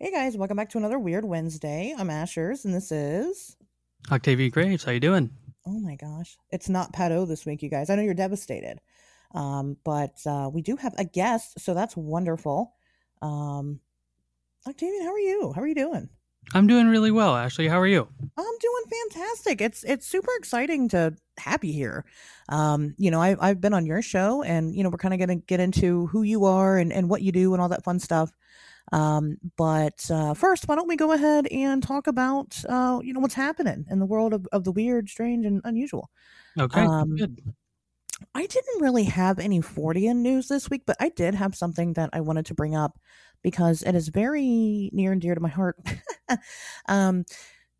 Hey guys, welcome back to another Weird Wednesday. I'm Ashers, and this is Octavian Graves. How you doing? oh my gosh, it's not Pat O this week, you guys. I know you're devastated, um, but uh, we do have a guest, so that's wonderful. Um, Octavian, how are you? How are you doing? I'm doing really well, Ashley. How are you? I'm doing fantastic. It's it's super exciting to have you here. Um, you know, I, I've been on your show, and you know, we're kind of going to get into who you are and and what you do and all that fun stuff. Um, but uh, first, why don't we go ahead and talk about uh, you know what's happening in the world of, of the weird, strange, and unusual. Okay, Um, good. I didn't really have any Fortean news this week, but I did have something that I wanted to bring up because it is very near and dear to my heart. um,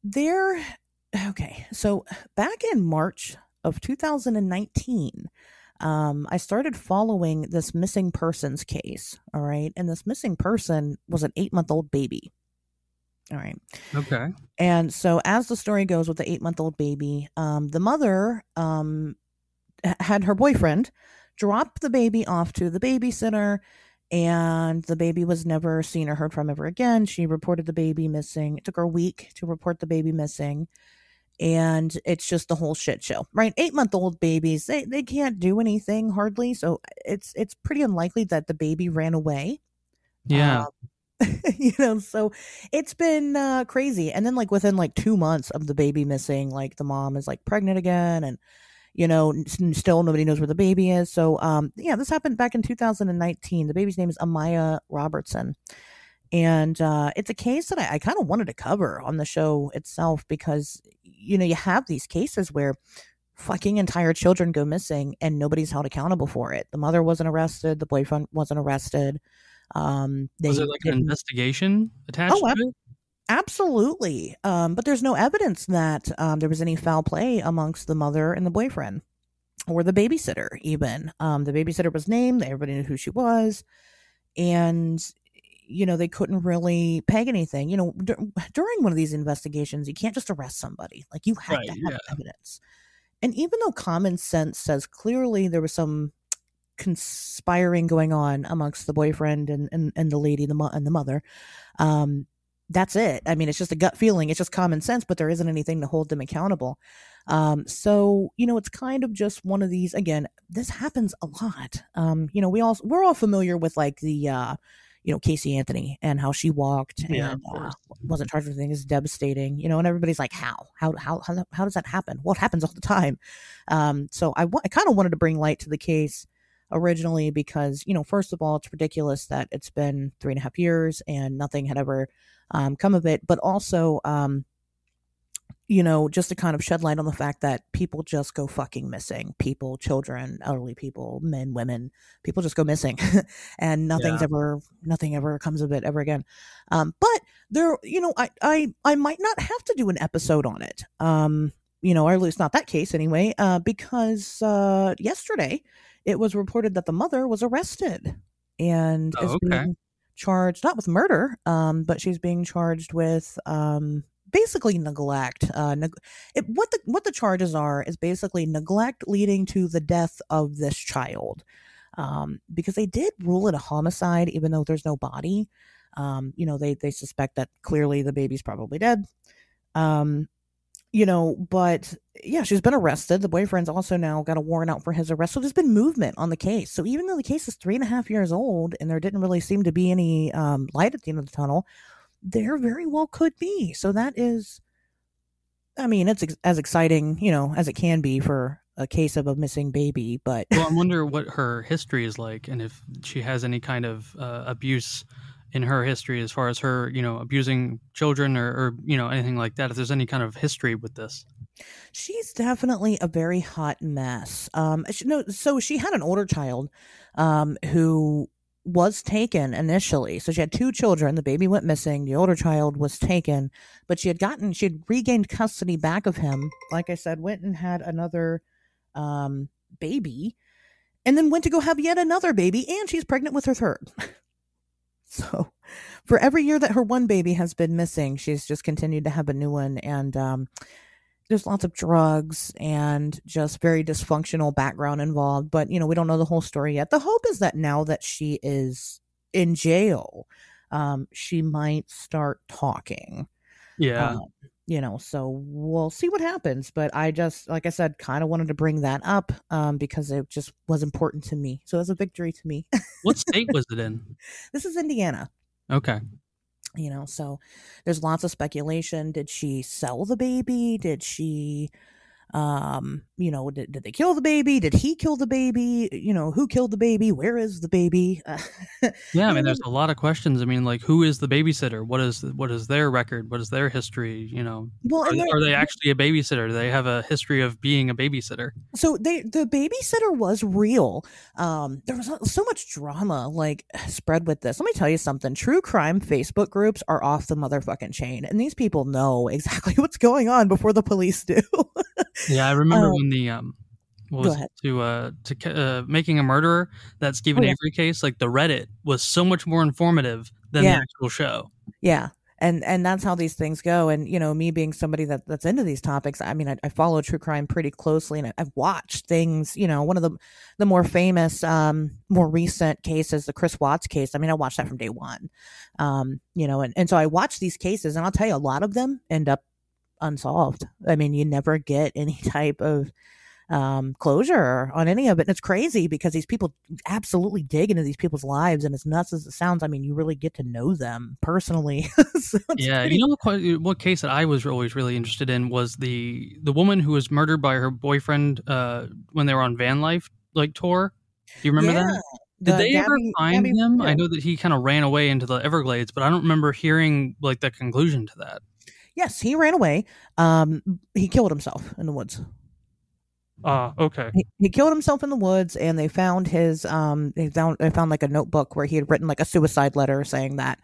there, okay, so back in March of 2019, um, I started following this missing persons case. All right, and this missing person was an eight month old baby. All right. Okay. And so, as the story goes with the eight month old baby, um, the mother um, had her boyfriend drop the baby off to the babysitter, and the baby was never seen or heard from ever again. She reported the baby missing. It took her a week to report the baby missing. And it's just the whole shit show, right? Eight month old babies, they, they can't do anything hardly. So it's it's pretty unlikely that the baby ran away Yeah. you know so it's been uh crazy and then like within like two months of the baby missing like the mom is like pregnant again and you know still nobody knows where the baby is so um yeah this happened back in 2019 the baby's name is amiyah robertson and uh it's a case that i, I kind of wanted to cover on the show itself because you know you have these cases where fucking entire children go missing and nobody's held accountable for it the mother wasn't arrested the boyfriend wasn't arrested um they Was it like an investigation attached Oh, to it? Absolutely. Um, but there's no evidence that um, there was any foul play amongst the mother and the boyfriend or the babysitter, even. Um, the babysitter was named, everybody knew who she was. And, you know, they couldn't really peg anything. You know, dur- during one of these investigations, you can't just arrest somebody. Like, you have Right, to have yeah. evidence. And even though common sense says clearly there was some conspiring going on amongst the boyfriend and, and, and the lady the mo- and the mother, um, that's it. I mean, it's just a gut feeling. It's just common sense, but there isn't anything to hold them accountable. Um, so you know, it's kind of just one of these. Again, this happens a lot. Um, you know, we all we're all familiar with like the, uh, you know, Casey Anthony and how she walked Yeah, and uh, wasn't charged with anything is devastating. You know, and everybody's like, how, how, how, how, how does that happen? Well, it happens all the time. Um, so I, I kind of wanted to bring light to the case originally because you know, first of all, it's ridiculous that it's been three and a half years and nothing had ever um, come of it, but also, um, you know, just to kind of shed light on the fact that people just go fucking missing. People, children, elderly people, men, women, people just go missing, and nothing's Yeah. ever, nothing ever comes of it ever again. Um, but there, you know, I, I, I might not have to do an episode on it. Um, you know, or at least not that case anyway, uh, because uh, yesterday it was reported that the mother was arrested and Oh, is okay. being charged not with murder, um, but she's being charged with um, basically neglect. Uh, neg- it, what the what the charges are is basically neglect leading to the death of this child, um, because they did rule it a homicide, even though there's no body. Um, you know, they they suspect that clearly the baby's probably dead. Um, you know, but yeah, she's been arrested. The boyfriend's also now got a warrant out for his arrest. So there's been movement on the case. So even though the case is three and a half years old and there didn't really seem to be any um, light at the end of the tunnel, there very well could be. So that is, I mean, it's ex- as exciting, you know, as it can be for a case of a missing baby. But Well, I wonder what her history is like, and if she has any kind of uh, abuse in her history, as far as her, you know, abusing children or, or you know anything like that. If there's any kind of history with this. She's definitely a very hot mess. Um, she, no, so she had an older child, um, who was taken initially. So she had two children. The baby went missing. The older child was taken, but she had gotten, she had regained custody back of him. Like I said, went and had another, um, baby, and then went to go have yet another baby, and she's pregnant with her third. so, for every year that her one baby has been missing, she's just continued to have a new one, and um, there's lots of drugs and just very dysfunctional background involved. But you know, we don't know the whole story yet. The hope is that now that she is in jail, um, she might start talking. Yeah. Um, you know, so we'll see what happens. But I just, like I said, kind of wanted to bring that up um, because it just was important to me. So it was a victory to me. what state was it in? This is Indiana. Okay. You know, so there's lots of speculation. Did she sell the baby? Did she um you know did, did they kill the baby? Did he kill the baby? You know who killed the baby? Where is the baby? Yeah i mean there's a lot of questions. I mean like who is the babysitter? What is what is their record? What is their history? You know well are, are they actually a babysitter? Do they have a history of being a babysitter? So they the babysitter was real. Um there was so much drama like spread with this. Let me tell you something. True crime facebook groups are off the motherfucking chain and these people know exactly what's going on before the police do. Yeah, I remember um, when the um, what was it, to uh to uh, making a murderer that Steven oh, yeah. Avery case, like the Reddit was so much more informative than yeah. the actual show. Yeah, and and that's how these things go. And you know, me being somebody that that's into these topics, I mean, I, I follow true crime pretty closely, and I, have watched things. You know, one of the the more famous, um, more recent cases, the Chris Watts case. I mean, I watched that from day one. Um, you know, and and so I watch these cases, and I'll tell you, a lot of them end up unsolved. I mean, you never get any type of um, closure on any of it. And it's crazy because these people absolutely dig into these people's lives. And as nuts as it sounds, I mean, you really get to know them personally. so yeah. Pretty- you know, what, what case that I was always really interested in was the, the woman who was murdered by her boyfriend uh, when they were on van life like tour. Do you remember yeah. that? Did the they Gabby, ever find Gabby, him? Yeah. I know that he kind of ran away into the Everglades, but I don't remember hearing like the conclusion to that. Yes, he ran away. Um, he killed himself in the woods. Ah, uh, okay. He, he, killed himself in the woods, and they found his. Um, they found they found like a notebook where he had written like a suicide letter saying that,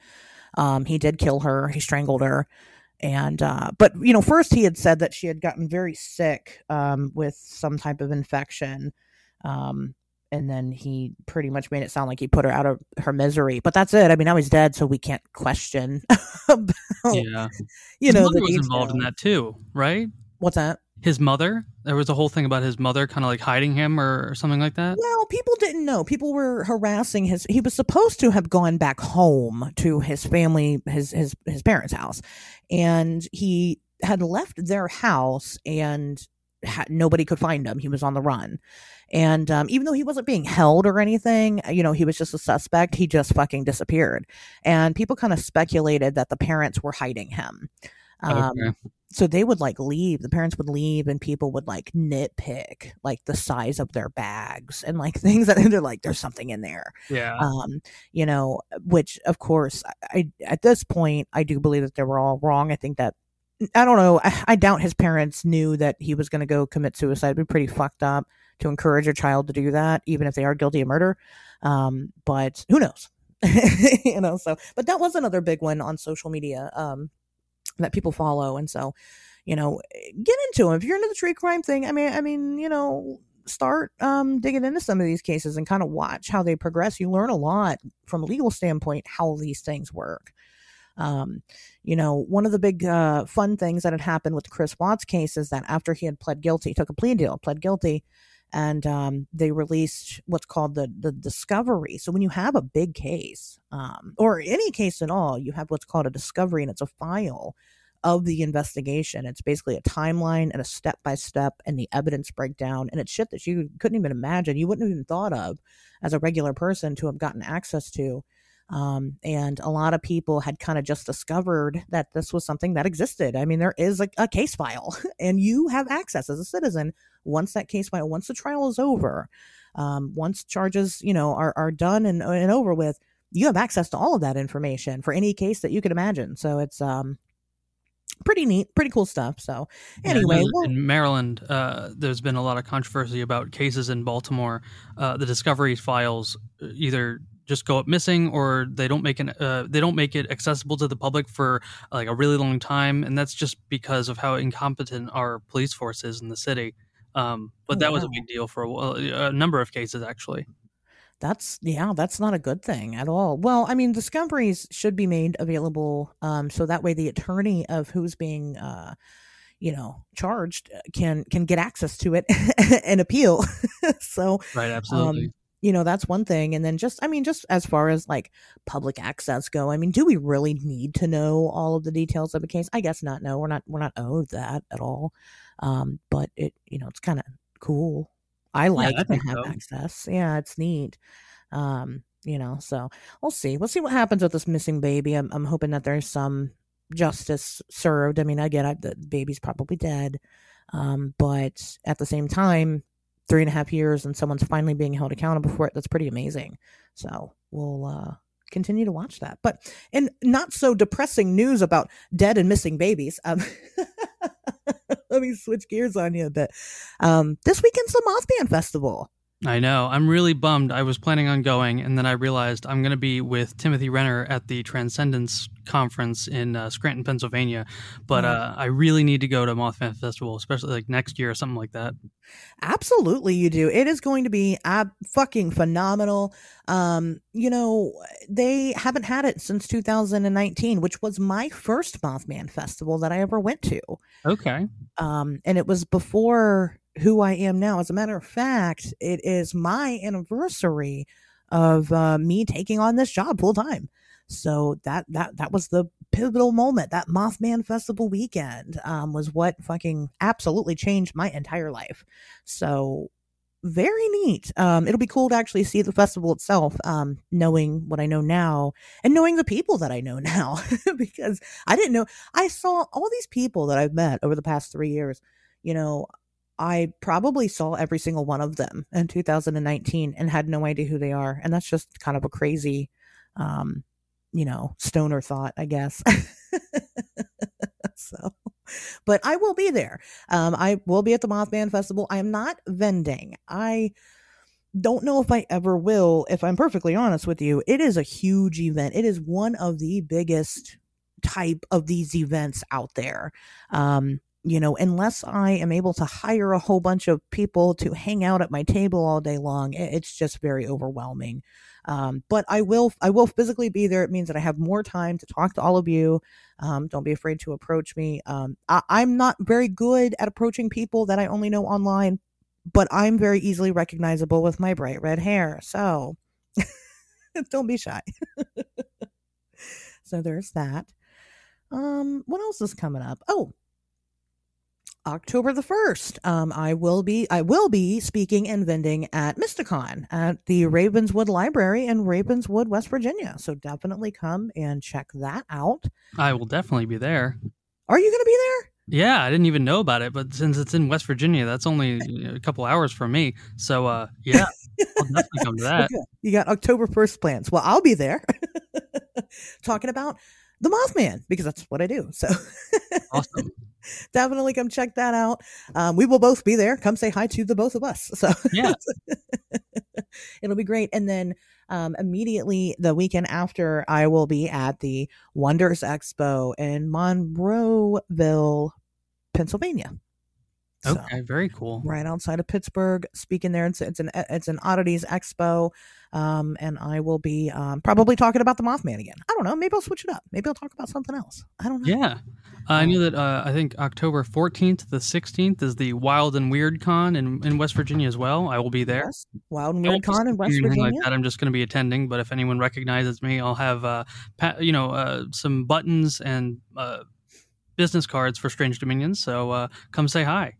um, he did kill her. He strangled her, and uh, but you know, first he had said that she had gotten very sick, um, with some type of infection, um, and then he pretty much made it sound like he put her out of her misery. But that's it. I mean, now he's dead, so we can't question. about, yeah, you his know, mother was involved in that too, right? What's that? His mother. There was a whole thing about his mother, kind of like hiding him or, or something like that. Well, people didn't know. People were harassing his. He was supposed to have gone back home to his family, his his his parents' house, and he had left their house and had, nobody could find him. He was on the run. And um, even though he wasn't being held or anything, you know, he was just a suspect, he just fucking disappeared. And people kind of speculated that the parents were hiding him. Um, okay. So they would like leave, the parents would leave, and people would like nitpick like the size of their bags and like things that they're like, there's something in there. Yeah. Um, you know, which of course, I, at this point, I do believe that they were all wrong. I think that I don't know. I, I, doubt his parents knew that he was going to go commit suicide. It'd be pretty fucked up to encourage a child to do that, even if they are guilty of murder. Um, but who knows? you know. So, but that was another big one on social media um, that people follow, and so you know, get into them if you're into the tree crime thing. I mean, I mean, you know, start um, digging into some of these cases and kind of watch how they progress. You learn a lot from a legal standpoint how these things work. Um, you know, one of the big uh, fun things that had happened with Chris Watts' case is that after he had pled guilty, took a plea deal, pled guilty, and um, they released what's called the the discovery. So when you have a big case, um, or any case at all, you have what's called a discovery, and it's a file of the investigation. It's basically a timeline and a step by step and the evidence breakdown. And it's shit that you couldn't even imagine, you wouldn't have even thought of as a regular person to have gotten access to. Um, and a lot of people had kind of just discovered that this was something that existed. I mean, there is a, a case file, and you have access as a citizen once that case file, once the trial is over, um, once charges, you know, are, are done and, and over with, you have access to all of that information for any case that you could imagine. So it's, um, pretty neat, pretty cool stuff. So anyway, yeah, well, in Maryland, uh, there's been a lot of controversy about cases in Baltimore. Uh, the discovery files uh, either just go up missing or they don't make it uh, they don't make it accessible to the public for like a really long time. And that's just because of how incompetent our police force is in the city. Um, but oh, that was a big deal for a, a, number of cases actually. That's yeah that's not a good thing at all. Well i mean discoveries should be made available um, so that way the attorney of who's being uh, you know charged uh, can can get access to it and appeal. So right absolutely. um, you know that's one thing and then just i mean just as far as like public access go i mean do we really need to know all of the details of a case? I guess not no we're not we're not owed that at all um but it you know it's kind of cool. I like I to have so. access. Yeah it's neat um you know so we'll see. We'll see what happens with this missing baby. I'm, I'm hoping that there's some justice served. I mean i get I, the baby's probably dead um but at the same time three and a half years and someone's finally being held accountable for it that's pretty amazing. So we'll uh continue to watch that. But and not so depressing news about dead and missing babies. Um let me switch gears on you a bit. Um this weekend's the mothman festival I know. I'm really bummed. I was planning on going, and then I realized I'm going to be with Timothy Renner at the Transcendence conference in uh, Scranton, Pennsylvania. But Oh. uh, I really need to go to Mothman Festival, especially like next year or something like that. Absolutely, you do. It is going to be ab- fucking phenomenal. Um, you know, they haven't had it since 2019, which was my first Mothman festival that I ever went to. Okay. Um, and it was before who I am now. As a matter of fact, it is my anniversary of uh, me taking on this job full time. So that that that was the pivotal moment. That Mothman Festival weekend um, was what fucking absolutely changed my entire life. So very neat. Um, it'll be cool to actually see the festival itself, um, knowing what I know now and knowing the people that I know now, because I didn't know. I saw all these people that I've met over the past three years. You know, I probably saw every single one of them in 2019 and had no idea who they are. And that's just kind of a crazy, um, you know, stoner thought, I guess. so, but I will be there. Um, I will be at the Mothman Festival. I am not vending. I don't know if I ever will, if I'm perfectly honest with you. It is a huge event. It is one of the biggest type of these events out there. Um, you know, unless I am able to hire a whole bunch of people to hang out at my table all day long, it's just very overwhelming. Um, but I will, I will physically be there. It means that I have more time to talk to all of you. Um, don't be afraid to approach me. Um, I, I'm not very good at approaching people that I only know online, but I'm very easily recognizable with my bright red hair. So don't be shy. so there's that. Um, what else is coming up? Oh, October the first. Um, I will be I will be speaking and vending at Mysticon at the Ravenswood Library in Ravenswood, West Virginia. So definitely come and check that out. I will definitely be there. Are you going to be there? Yeah, I didn't even know about it, but since it's in West Virginia, that's only you know, a couple hours from me. So, uh, yeah, I'll definitely come to that. Okay. You got October 1st plans. Well, I'll be there talking about the Mothman because that's what I do. So Awesome. definitely come check that out. Um, we will both be there. Come say hi to the both of us. So Yeah. it'll be great. And then um, immediately the weekend after, I will be at the Wonders Expo in Monroeville, Pennsylvania. So, Okay, very cool. right outside of Pittsburgh. Speaking there, it's, it's an it's an oddities expo, um, and I will be um, probably talking about the Mothman again. I don't know. Maybe I'll switch it up. Maybe I'll talk about something else. I don't know. Yeah. I knew that uh, I think October 14th to the 16th is the Wild and Weird Con in, in West Virginia as well. I will be there. Yes. Wild and Weird Con in West speaking or anything Virginia. Like that. I'm just going to be attending, but if anyone recognizes me, I'll have, uh, you know, uh, some buttons and uh, business cards for Strange Dominions. So uh, come say hi.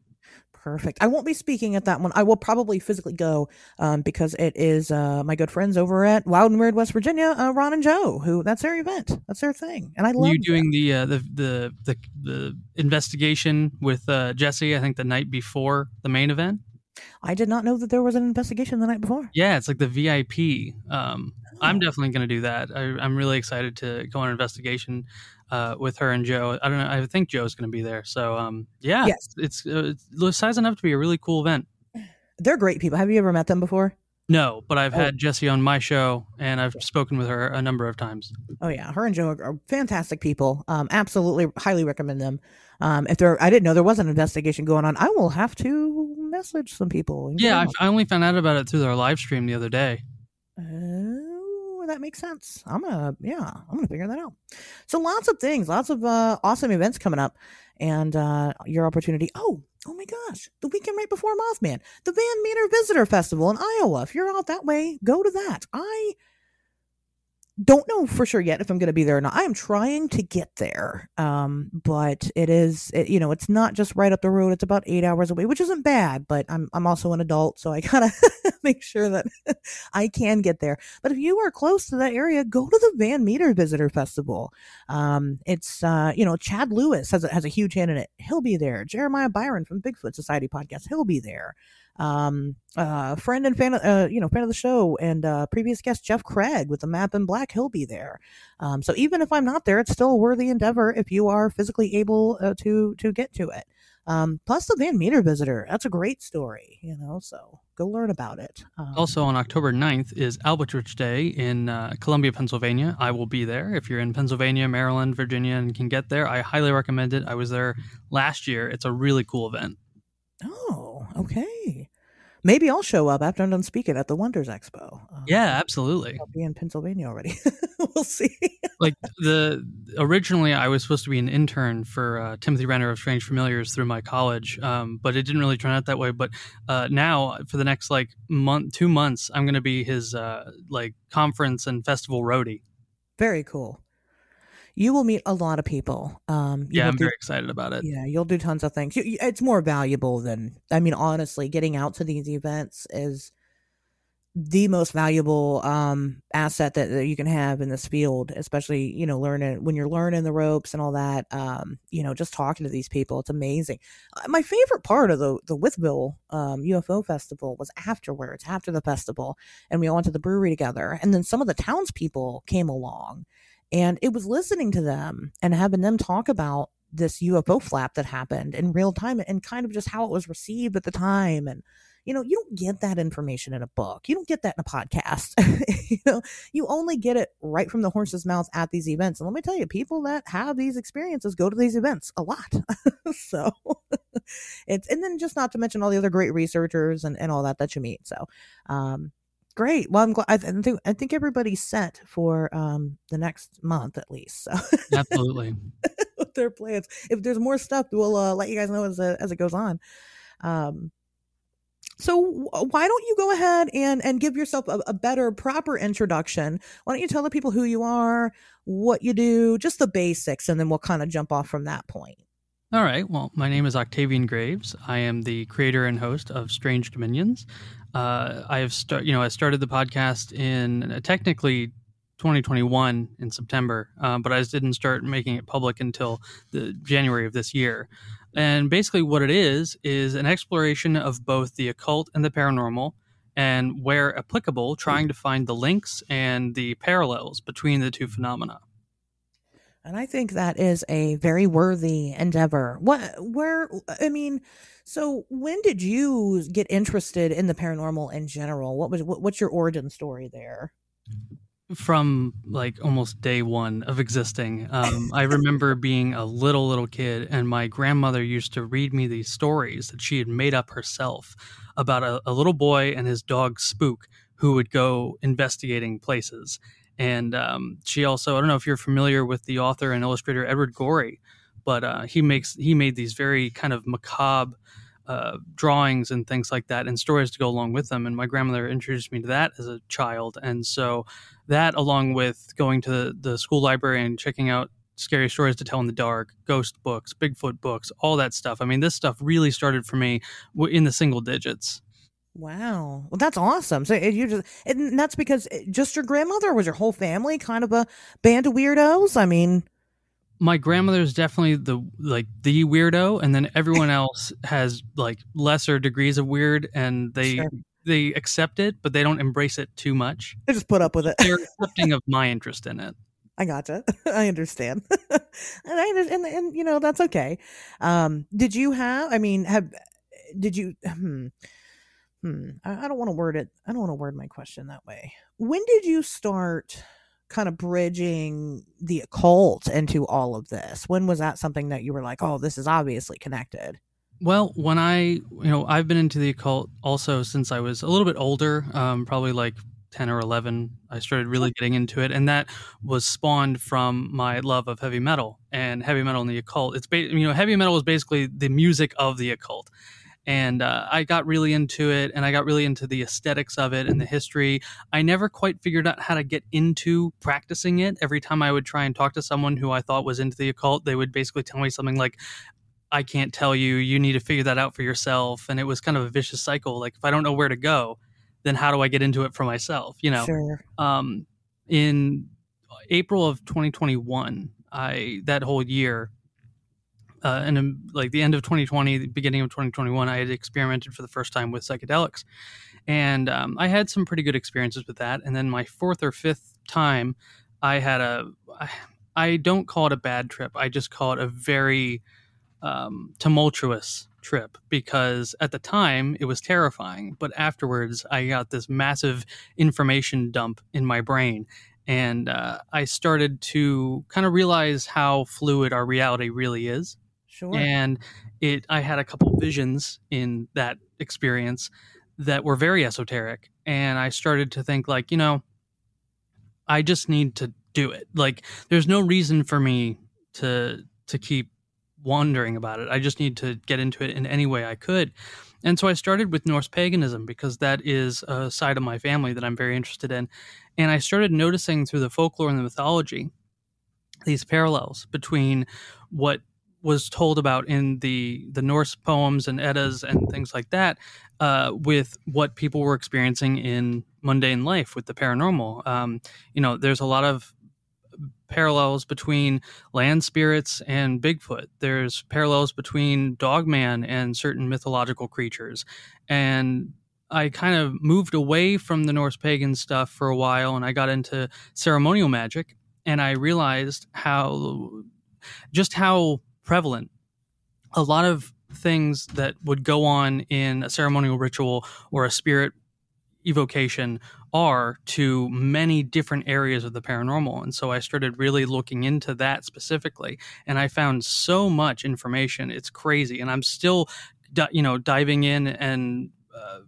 Perfect. I won't be speaking at that one. I will probably physically go um, because it is uh, my good friends over at Wild and Weird West Virginia, uh, Ron and Joe, who that's their event. That's their thing, and I love. you doing the, uh, the the the the investigation with uh, Jesse? I think the night before the main event. I did not know that there was an investigation the night before. Yeah, it's like the VIP. Um, I'm Oh. definitely going to do that. I, I'm really excited to go on an investigation uh, with her and Joe. I don't know. I think Joe's going to be there. So um, yeah, Yes. it's uh, it's size enough to be a really cool event. They're great people. Have you ever met them before? No, but I've Oh. had Jesse on my show and I've spoken with her a number of times. Oh yeah, her and Joe are, fantastic people. Um, absolutely, highly recommend them. Um, if there, I didn't know there was an investigation going on. I will have to message some people. Yeah. I, I only found out about it through their live stream the other day. That makes sense. I'm gonna, yeah, I'm gonna figure that out. So lots of things, lots of uh, awesome events coming up, and uh, your opportunity. Oh, oh my gosh, the weekend right before Mothman, the Van Meter Visitor Festival in Iowa. If you're out that way, go to that. I don't know for sure yet if I'm going to be there or not. I am trying to get there. Um, but it is, it, you know, it's not just right up the road. It's about eight hours away, which isn't bad, but I'm, I'm also an adult. So I gotta make sure that I can get there. But if you are close to that area, go to the Van Meter Visitor Festival. Um, it's, uh, you know, Chad Lewis has a, has a huge hand in it. He'll be there. Jeremiah Byron from Bigfoot Society podcast. He'll be there um, uh, friend and fan, uh, you know, fan of the show and uh, previous guest Jeff Craig with the map in black. He'll be there. Um, so even if I'm not there, it's still a worthy endeavor if you are physically able uh, to to get to it. Um, plus the Van Meter visitor. That's a great story, you know. So go learn about it. Um, also on October 9th is Albatwitch Day in uh, Columbia, Pennsylvania. I will be there. If you're in Pennsylvania, Maryland, Virginia, and can get there, I highly recommend it. I was there last year. It's a really cool event. Oh, okay. Maybe I'll show up after I'm done speaking at the Wonders Expo. Um, yeah, absolutely. I'll be in Pennsylvania already. we'll see. like the originally, I was supposed to be an intern for uh, Timothy Renner of Strange Familiars through my college, um, but it didn't really turn out that way. But uh, now, for the next like month, two months, I'm going to be his uh, like conference and festival roadie. Very cool you will meet a lot of people. Um, yeah, I'm do, very excited about it. Yeah, you'll do tons of things. You, it's more valuable than, I mean, honestly, getting out to these events is the most valuable um, asset that, that you can have in this field, especially, you know, learning when you're learning the ropes and all that. Um, you know, just talking to these people, it's amazing. Uh, my favorite part of the, the Wytheville um, UFO festival was afterwards, after the festival, and we all went to the brewery together. And then some of the townspeople came along and it was listening to them and having them talk about this UFO flap that happened in real time and kind of just how it was received at the time. And, you know, you don't get that information in a book. You don't get that in a podcast. you know, you only get it right from the horse's mouth at these events. And let me tell you, people that have these experiences go to these events a lot. so it's, and then just not to mention all the other great researchers and, and all that that you meet. So, um, Great. Well, I'm glad. I think I think everybody's set for um the next month at least. So absolutely, their plans. If there's more stuff, we'll uh, let you guys know as uh, as it goes on. Um, so why don't you go ahead and and give yourself a, a, better proper introduction why don't you tell the people who you are what you do just the basics and then we'll kind of jump off from that point all right well my name is octavian graves i am the creator and host of strange dominions uh, I have start, you know, I started the podcast in uh, technically 2021 in September, um, but I just didn't start making it public until the January of this year. And basically, what it is is an exploration of both the occult and the paranormal, and where applicable, trying to find the links and the parallels between the two phenomena. And I think that is a very worthy endeavor. What, where, I mean, so when did you get interested in the paranormal in general? What was, what, what's your origin story there? From like almost day one of existing. Um, I remember being a little, little kid, and my grandmother used to read me these stories that she had made up herself about a, a little boy and his dog Spook who would go investigating places and um, she also, I don't know if you're familiar with the author and illustrator Edward Gorey, but uh, he makes he made these very kind of macabre uh, drawings and things like that, and stories to go along with them. And my grandmother introduced me to that as a child, and so that, along with going to the school library and checking out scary stories to tell in the dark, ghost books, Bigfoot books, all that stuff. I mean, this stuff really started for me in the single digits. Wow. Well, that's awesome. So you just, and that's because eh, just your grandmother was your whole family kind of a band of weirdos? I mean, my grandmother is definitely the like the weirdo, and then everyone else has like lesser degrees of weird, and they sure. they accept it, but they don't embrace it too much. They just put up with it. They're accepting of my interest in it. I gotcha. I understand, and I and, and you know that's okay. Um, did you have? I mean, have did you? Hmm, hmm, I, I don't want to word it. I don't want to word my question that way. When did you start kind of bridging the occult into all of this? When was that something that you were like, oh, this is obviously connected? Well, when I, you know, I've been into the occult also since I was a little bit older, um, probably like 10 or 11 i started really getting into it and that was spawned from my love of heavy metal and heavy metal and the occult it's ba- you know heavy metal is basically the music of the occult and uh, i got really into it and i got really into the aesthetics of it and the history i never quite figured out how to get into practicing it every time i would try and talk to someone who i thought was into the occult they would basically tell me something like I can't tell you. You need to figure that out for yourself. And it was kind of a vicious cycle. Like if I don't know where to go, then how do I get into it for myself? You know, Sure. um, in April of 2021, I that whole year, uh, and in, like the end of 2020, the beginning of 2021, I had experimented for the first time with psychedelics, and um, I had some pretty good experiences with that. And then my fourth or fifth time, I had a I don't call it a bad trip. I just call it a very um, tumultuous trip because at the time it was terrifying, but afterwards I got this massive information dump in my brain. And uh, I started to kind of realize how fluid our reality really is. Sure. And it, I had a couple visions in that experience that were very esoteric. And I started to think, like, you know, I just need to do it. Like, there's no reason for me to to keep wondering about it. I just need to get into it in any way I could. And so I started with Norse paganism because that is a side of my family that I'm very interested in. And I started noticing through the folklore and the mythology these parallels between what was told about in the the Norse poems and Eddas and things like that, uh, with what people were experiencing in mundane life with the paranormal. Um, you know, there's a lot of parallels between land spirits and Bigfoot. There's parallels between Dogman and certain mythological creatures. And I kind of moved away from the Norse pagan stuff for a while and I got into ceremonial magic and I realized how just how prevalent a lot of things that would go on in a ceremonial ritual or a spirit evocation are to many different areas of the paranormal. And so I started really looking into that specifically. And I found so much information. It's crazy. And I'm still, you know, diving in and, uh,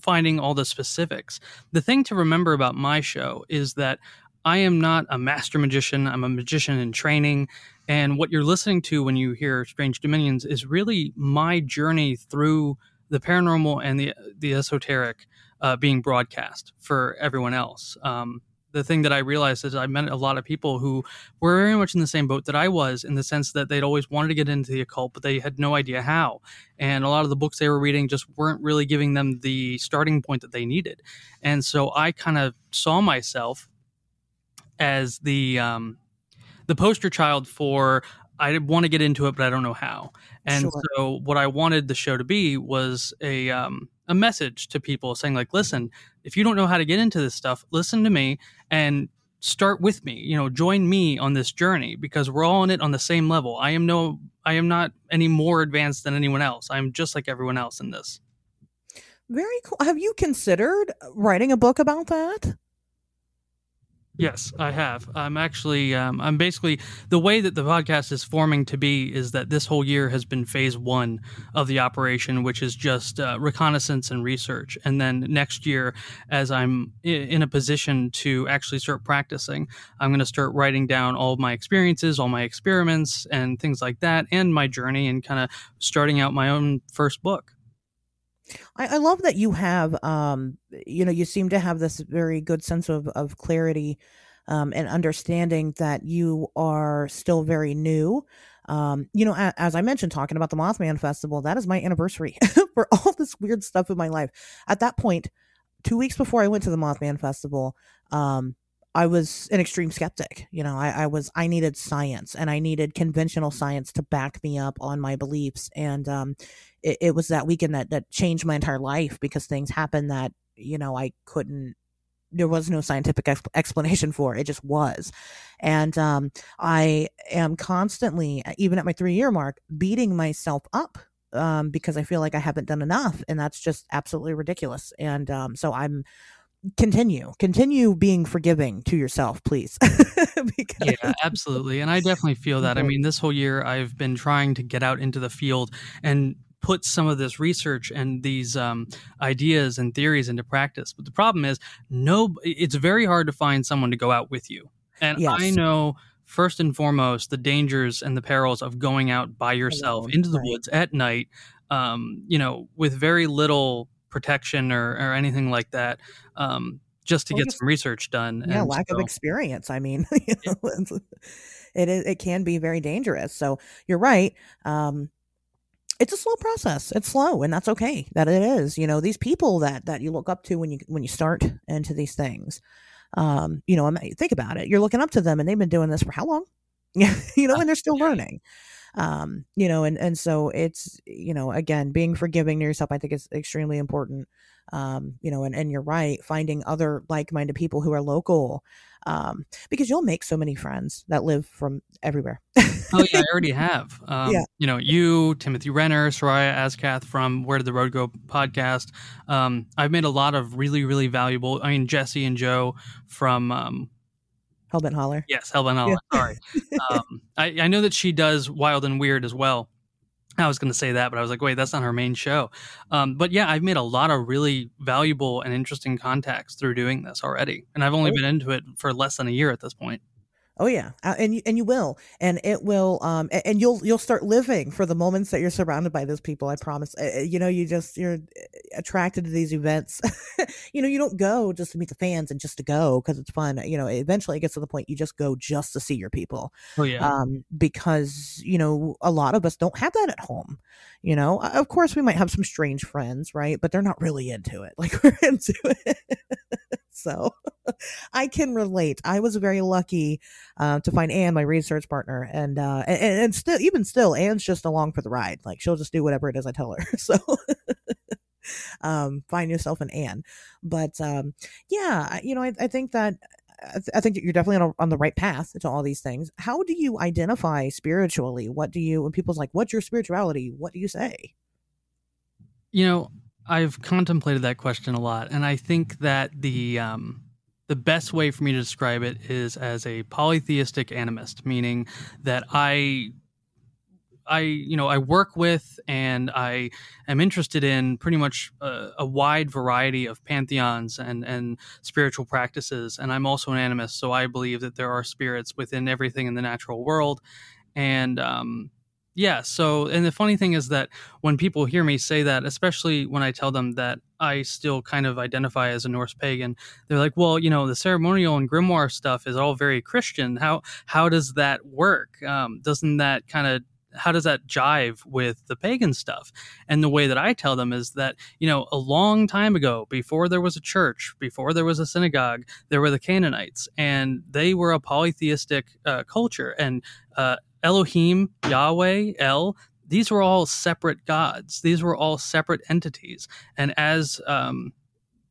finding all the specifics. The thing to remember about my show is that I am not a master magician. I'm a magician in training. And what you're listening to when you hear Strange Dominions is really my journey through the paranormal and the the esoteric uh, being broadcast for everyone else. Um, the thing that I realized is I met a lot of people who were very much in the same boat that I was, in the sense that they'd always wanted to get into the occult, but they had no idea how. And a lot of the books they were reading just weren't really giving them the starting point that they needed. And so I kind of saw myself as the um, the poster child for I want to get into it, but I don't know how. And Sure. so, what I wanted the show to be was a um, a message to people saying, like, listen, if you don't know how to get into this stuff, listen to me and start with me. You know, join me on this journey because we're all in it on the same level. I am no, I am not any more advanced than anyone else. I'm just like everyone else in this. Very cool. Have you considered writing a book about that? Yes, I have. I'm actually, um, I'm basically the way that the podcast is forming to be is that this whole year has been phase one of the operation, which is just uh, reconnaissance and research. And then next year, as I'm in a position to actually start practicing, I'm going to start writing down all my experiences, all my experiments, and things like that, and my journey, and kind of starting out my own first book. I, I love that you have, um, you know, you seem to have this very good sense of, of clarity um, and understanding that you are still very new. Um, you know, a, as I mentioned, talking about the Mothman Festival, that is my anniversary for all this weird stuff in my life. At that point, two weeks before I went to the Mothman Festival, um, I was an extreme skeptic. You know, I, I was, I needed science and I needed conventional science to back me up on my beliefs. And um, it, it was that weekend that, that changed my entire life because things happened that, you know, I couldn't, there was no scientific ex- explanation for. It just was. And um, I am constantly, even at my three year mark, beating myself up um, because I feel like I haven't done enough. And that's just absolutely ridiculous. And um, so I'm, continue continue being forgiving to yourself please because Yeah, absolutely. And I definitely feel that. I mean, this whole year I've been trying to get out into the field and put some of this research and these um, ideas and theories into practice. But the problem is, no, it's very hard to find someone to go out with you. And Yes. I know first and foremost the dangers and the perils of going out by yourself into the right. woods at night, um, you know, with very little protection or, or anything like that, um, just to Or get just- some research done. yeah And lack of experience i mean you know, it is it can be very dangerous so you're right um it's a slow process it's slow and that's okay that it is you know these people that that you look up to when you when you start into these things um you know think about it you're looking up to them and they've been doing this for how long? Yeah you know and they're still learning um you know and and so it's you know again being forgiving to yourself i think is extremely important um you know and and you're right finding other like-minded people who are local um because you'll make so many friends that live from everywhere Oh yeah, I already have. Um, Yeah. You know, you, Timothy Renner, Seriah Azkath from Where Did the Road Go podcast. Um, I've made a lot of really, really valuable. I mean, Jesse and Joe from um, hellbent holler yes, Hellbound Hollow. Sorry, um, I, I know that she does Wild and Weird as well. I was going to say that, but I was like, wait, that's not her main show. Um, but yeah, I've made a lot of really valuable and interesting contacts through doing this already, and I've only Oh. been into it for less than a year at this point. Oh yeah, and you, and you will, and it will, um, and you'll you'll start living for the moments that you're surrounded by those people. I promise. You know, you just you're uh, attracted to these events. you know, you don't go just to meet the fans and just to go because it's fun. You know, eventually it gets to the point you just go just to see your people, Oh yeah, um, because you know a lot of us don't have that at home. You know, Uh, of course we might have some strange friends, right? But they're not really into it like we're into it. so I can relate. I was very lucky uh, to find Anne, my research partner, and, uh, and and still, even still, Anne's just along for the ride. Like she'll just do whatever it is I tell her. So, um, find yourself an Anne. But um, yeah, you know, I, I think that I th- I think you're definitely on, a, on the right path to all these things. How do you identify spiritually? What do you? When people's like, "What's your spirituality?" What do you say? You know, I've contemplated that question a lot, and I think that the um, the best way for me to describe it is as a polytheistic animist, meaning that I I you know I work with and I am interested in pretty much a, a wide variety of pantheons and and spiritual practices, and I'm also an animist, so I believe that there are spirits within everything in the natural world, and um, yeah. So, and the funny thing is that when people hear me say that, especially when I tell them that I still kind of identify as a Norse pagan, they're like, "Well, you know, the ceremonial and grimoire stuff is all very Christian. How how does that work? Um, doesn't that kind of how does that jive with the pagan stuff?" And the way that I tell them is that you know, a long time ago, before there was a church, before there was a synagogue, there were the Canaanites, and they were a polytheistic uh, culture, and uh, Elohim, Yahweh, El, these were all separate gods. These were all separate entities. And as um,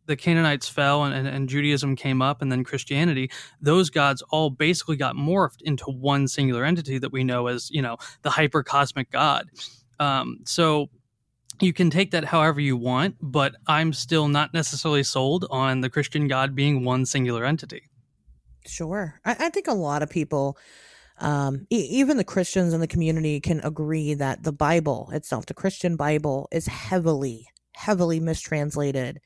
the Canaanites fell and, and, and Judaism came up and then Christianity, those gods all basically got morphed into one singular entity that we know as, you know, the hypercosmic God. Um, so you can take that however you want, but I'm still not necessarily sold on the Christian God being one singular entity. Sure. I, I think a lot of people, um, e- even the Christians in the community, can agree that the Bible itself, the Christian Bible, is heavily, heavily mistranslated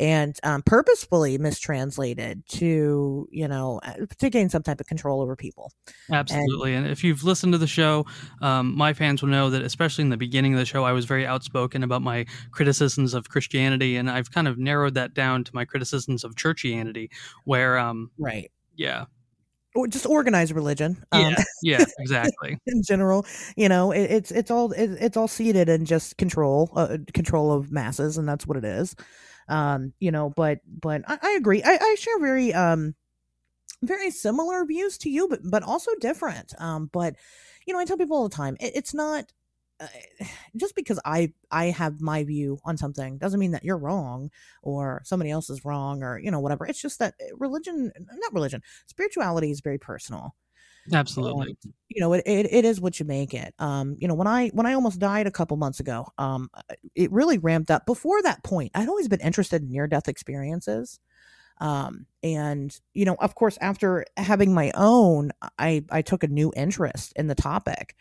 and um, purposefully mistranslated to, you know, uh, to gain some type of control over people. Absolutely. And, if you've listened to the show, um, my fans will know that, especially in the beginning of the show, I was very outspoken about my criticisms of Christianity. And I've kind of narrowed that down to my criticisms of churchianity, where, um, Right. yeah, Or just organized religion. Um, yeah, yeah, exactly. in general you know it, it's it's all it, it's all seated in just control uh, control of masses and that's what it is um you know but but i, I agree I, I share very um very similar views to you but but also different um but you know i tell people all the time it, it's not uh, just because i i have my view on something doesn't mean that you're wrong or somebody else is wrong or you know whatever. It's just that religion not religion spirituality is very personal. Absolutely. you know it, it, it is what you make it. Um you know when i when i almost died a couple months ago um it really ramped up. Before that point i'd always been interested in near death experiences. Um, and you know, of course, after having my own, I I took a new interest in the topic,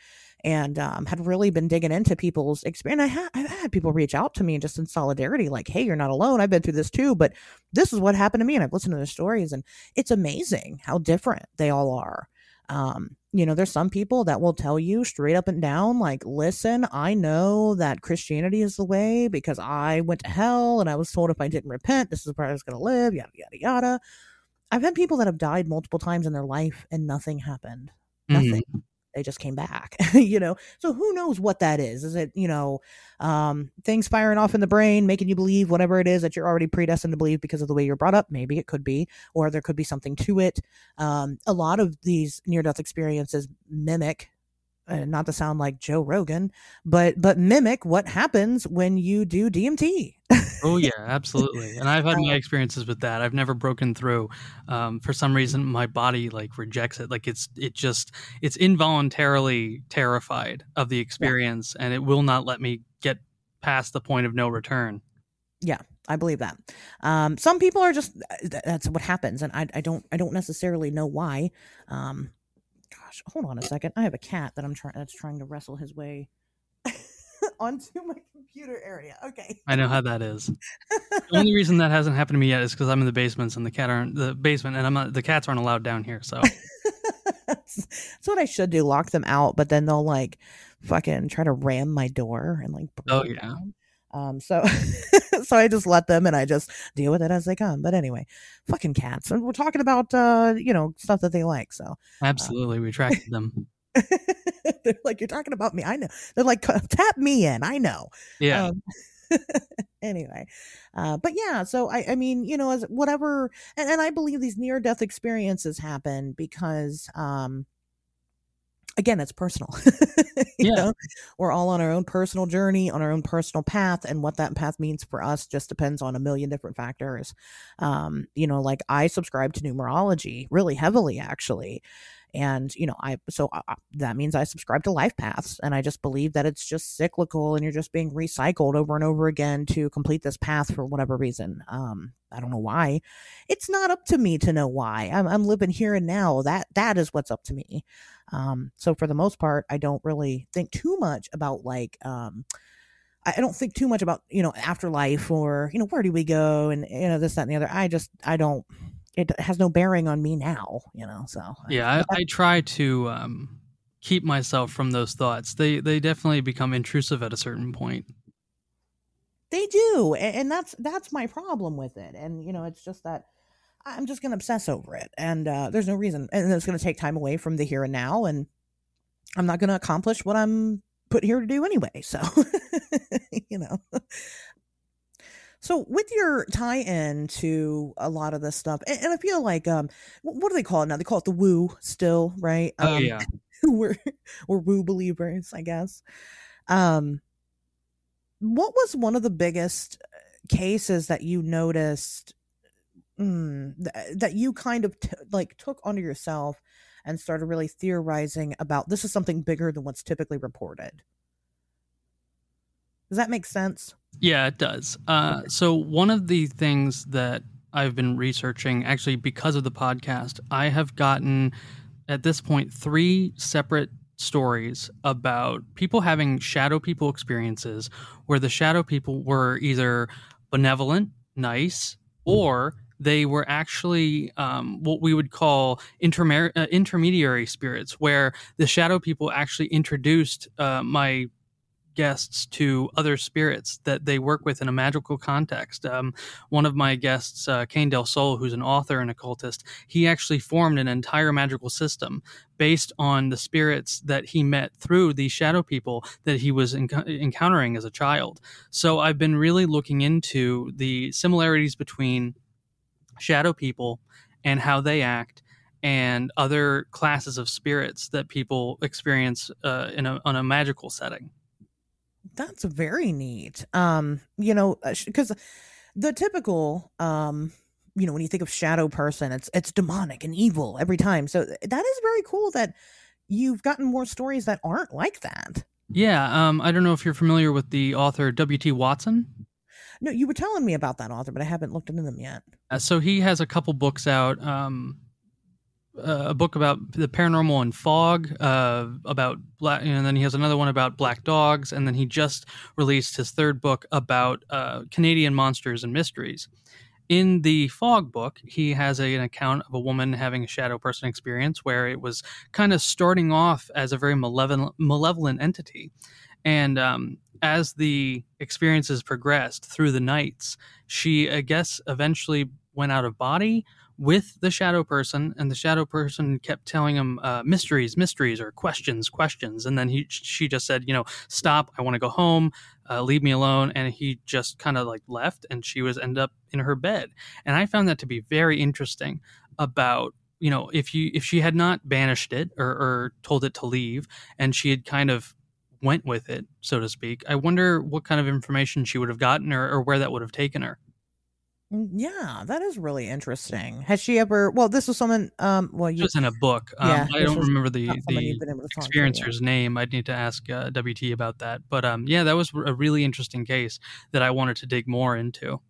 and um, had really been digging into people's experience. I had I've had people reach out to me just in solidarity, like, "Hey, you're not alone. I've been through this too, but this is what happened to me." And I've listened to their stories, and it's amazing how different they all are. Um, you know, there's some people that will tell you straight up and down, like, listen, I know that Christianity is the way because I went to hell and I was told if I didn't repent, this is where I was going to live, yada, yada, yada. I've had people that have died multiple times in their life and nothing happened. Nothing. Mm-hmm they just came back you know? So who knows what that is? Is it you know um, things firing off in the brain making you believe whatever it is that you're already predestined to believe because of the way you're brought up? Maybe it could be or there could be something to it. Um, a lot of these near death experiences mimic uh, not to sound like Joe Rogan, but but mimic what happens when you do DMT. oh yeah, absolutely. And I've had my um experiences with that. I've never broken through. Um, for some reason, my body like rejects it. Like it's it just it's involuntarily terrified of the experience, yeah. and it will not let me get past the point of no return. Yeah, I believe that. Um, some people are just that's what happens, and I, I don't I don't necessarily know why. Um, gosh, hold on a second. I have a cat that I'm trying that's trying to wrestle his way onto my computer area. Okay. I know how that is. the only reason that hasn't happened to me yet is because I'm in the basements and the cat aren't the basement and I'm not the cats aren't allowed down here. So that's, that's what I should do. Lock them out, but then they'll like fucking try to ram my door and like oh yeah. Down. Um, so, so I just let them and I just deal with it as they come. But anyway, fucking cats. And we're talking about, uh, you know, stuff that they like. So uh absolutely. Uh, we attracted them. They're like, you're talking about me. I know. They're like, tap me in. I know. Yeah. Um, anyway uh, but yeah so I, I mean you know as whatever and, and i believe these near death experiences happen because um again it's personal yeah. know we're all on our own personal journey on our own personal path and what that path means for us just depends on a million different factors um you know like i subscribe to numerology really heavily actually and you know i so I, that means i subscribe to life paths and i just believe that it's just cyclical and you're just being recycled over and over again to complete this path for whatever reason. Um i don't know why. It's not up to me to know why. I'm, I'm living here and now. That that is what's up to me. Um so for the most part i don't really think too much about like um I don't think too much about, you know, afterlife or, you know, where do we go and, you know, this, that, and the other. I just, I don't, it has no bearing on me now, you know. So yeah, I, I try to um, keep myself from those thoughts. They they definitely become intrusive at a certain point. They do, and that's that's my problem with it. And you know, it's just that I'm just going to obsess over it, and uh, there's no reason, and it's going to take time away from the here and now, and I'm not going to accomplish what I'm put here to do anyway. So, you know, so with your tie-in to a lot of this stuff, and, and I feel like um, what do they call it now? They call it the woo still, right? Oh um, yeah, we're we're woo believers, I guess. Um, what was one of the biggest uh, cases that you noticed mm, th- that you kind of t- like took onto yourself and started really theorizing about this is something bigger than what's typically reported? Does that make sense? Yeah, it does. Uh, so, one of the things that I've been researching, actually, because of the podcast, I have gotten at this point three separate stories about people having shadow people experiences where the shadow people were either benevolent, nice, or they were actually um, what we would call intermer- uh, intermediary spirits, where the shadow people actually introduced uh, my guests to other spirits that they work with in a magical context. Um, one of my guests, uh, Kane Del Sol, who's an author and occultist, he actually formed an entire magical system based on the spirits that he met through these shadow people that he was enc- encountering as a child. So I've been really looking into the similarities between shadow people and how they act and other classes of spirits that people experience uh, in a, on a magical setting. That's very neat. Um, you know, because uh, the typical, um, you know, when you think of shadow person, it's it's demonic and evil every time. So that is very cool that you've gotten more stories that aren't like that. Yeah, um, I don't know if you're familiar with the author W.T. Watson. No, you were telling me about that author, but I haven't looked into them yet. Uh, so he has a couple books out. Um, uh, a book about the paranormal and fog, uh, about black, and then he has another one about black dogs, and then he just released his third book about uh, Canadian monsters and mysteries. In the fog book, he has a, an account of a woman having a shadow person experience where it was kind of starting off as a very malevolent, malevolent entity. And um, as the experiences progressed through the nights, she, I guess, eventually went out of body with the shadow person, and the shadow person kept telling him uh, mysteries, mysteries, or questions, questions. And then he, she just said, you know, stop. I want to go home. Uh, leave me alone. And he just kind of like left, and she was end up in her bed. And I found that to be very interesting about you know if you if she had not banished it or, or told it to leave, and she had kind of went with it, so to speak. I wonder what kind of information she would have gotten or, or where that would have taken her. Yeah, that is really interesting. Has she ever? Well, this was someone. Um, well, you just in a book. Um, yeah, I don't remember the the experiencer's to, yeah. name. I'd need to ask uh, WT about that. But um, yeah, that was a really interesting case that I wanted to dig more into.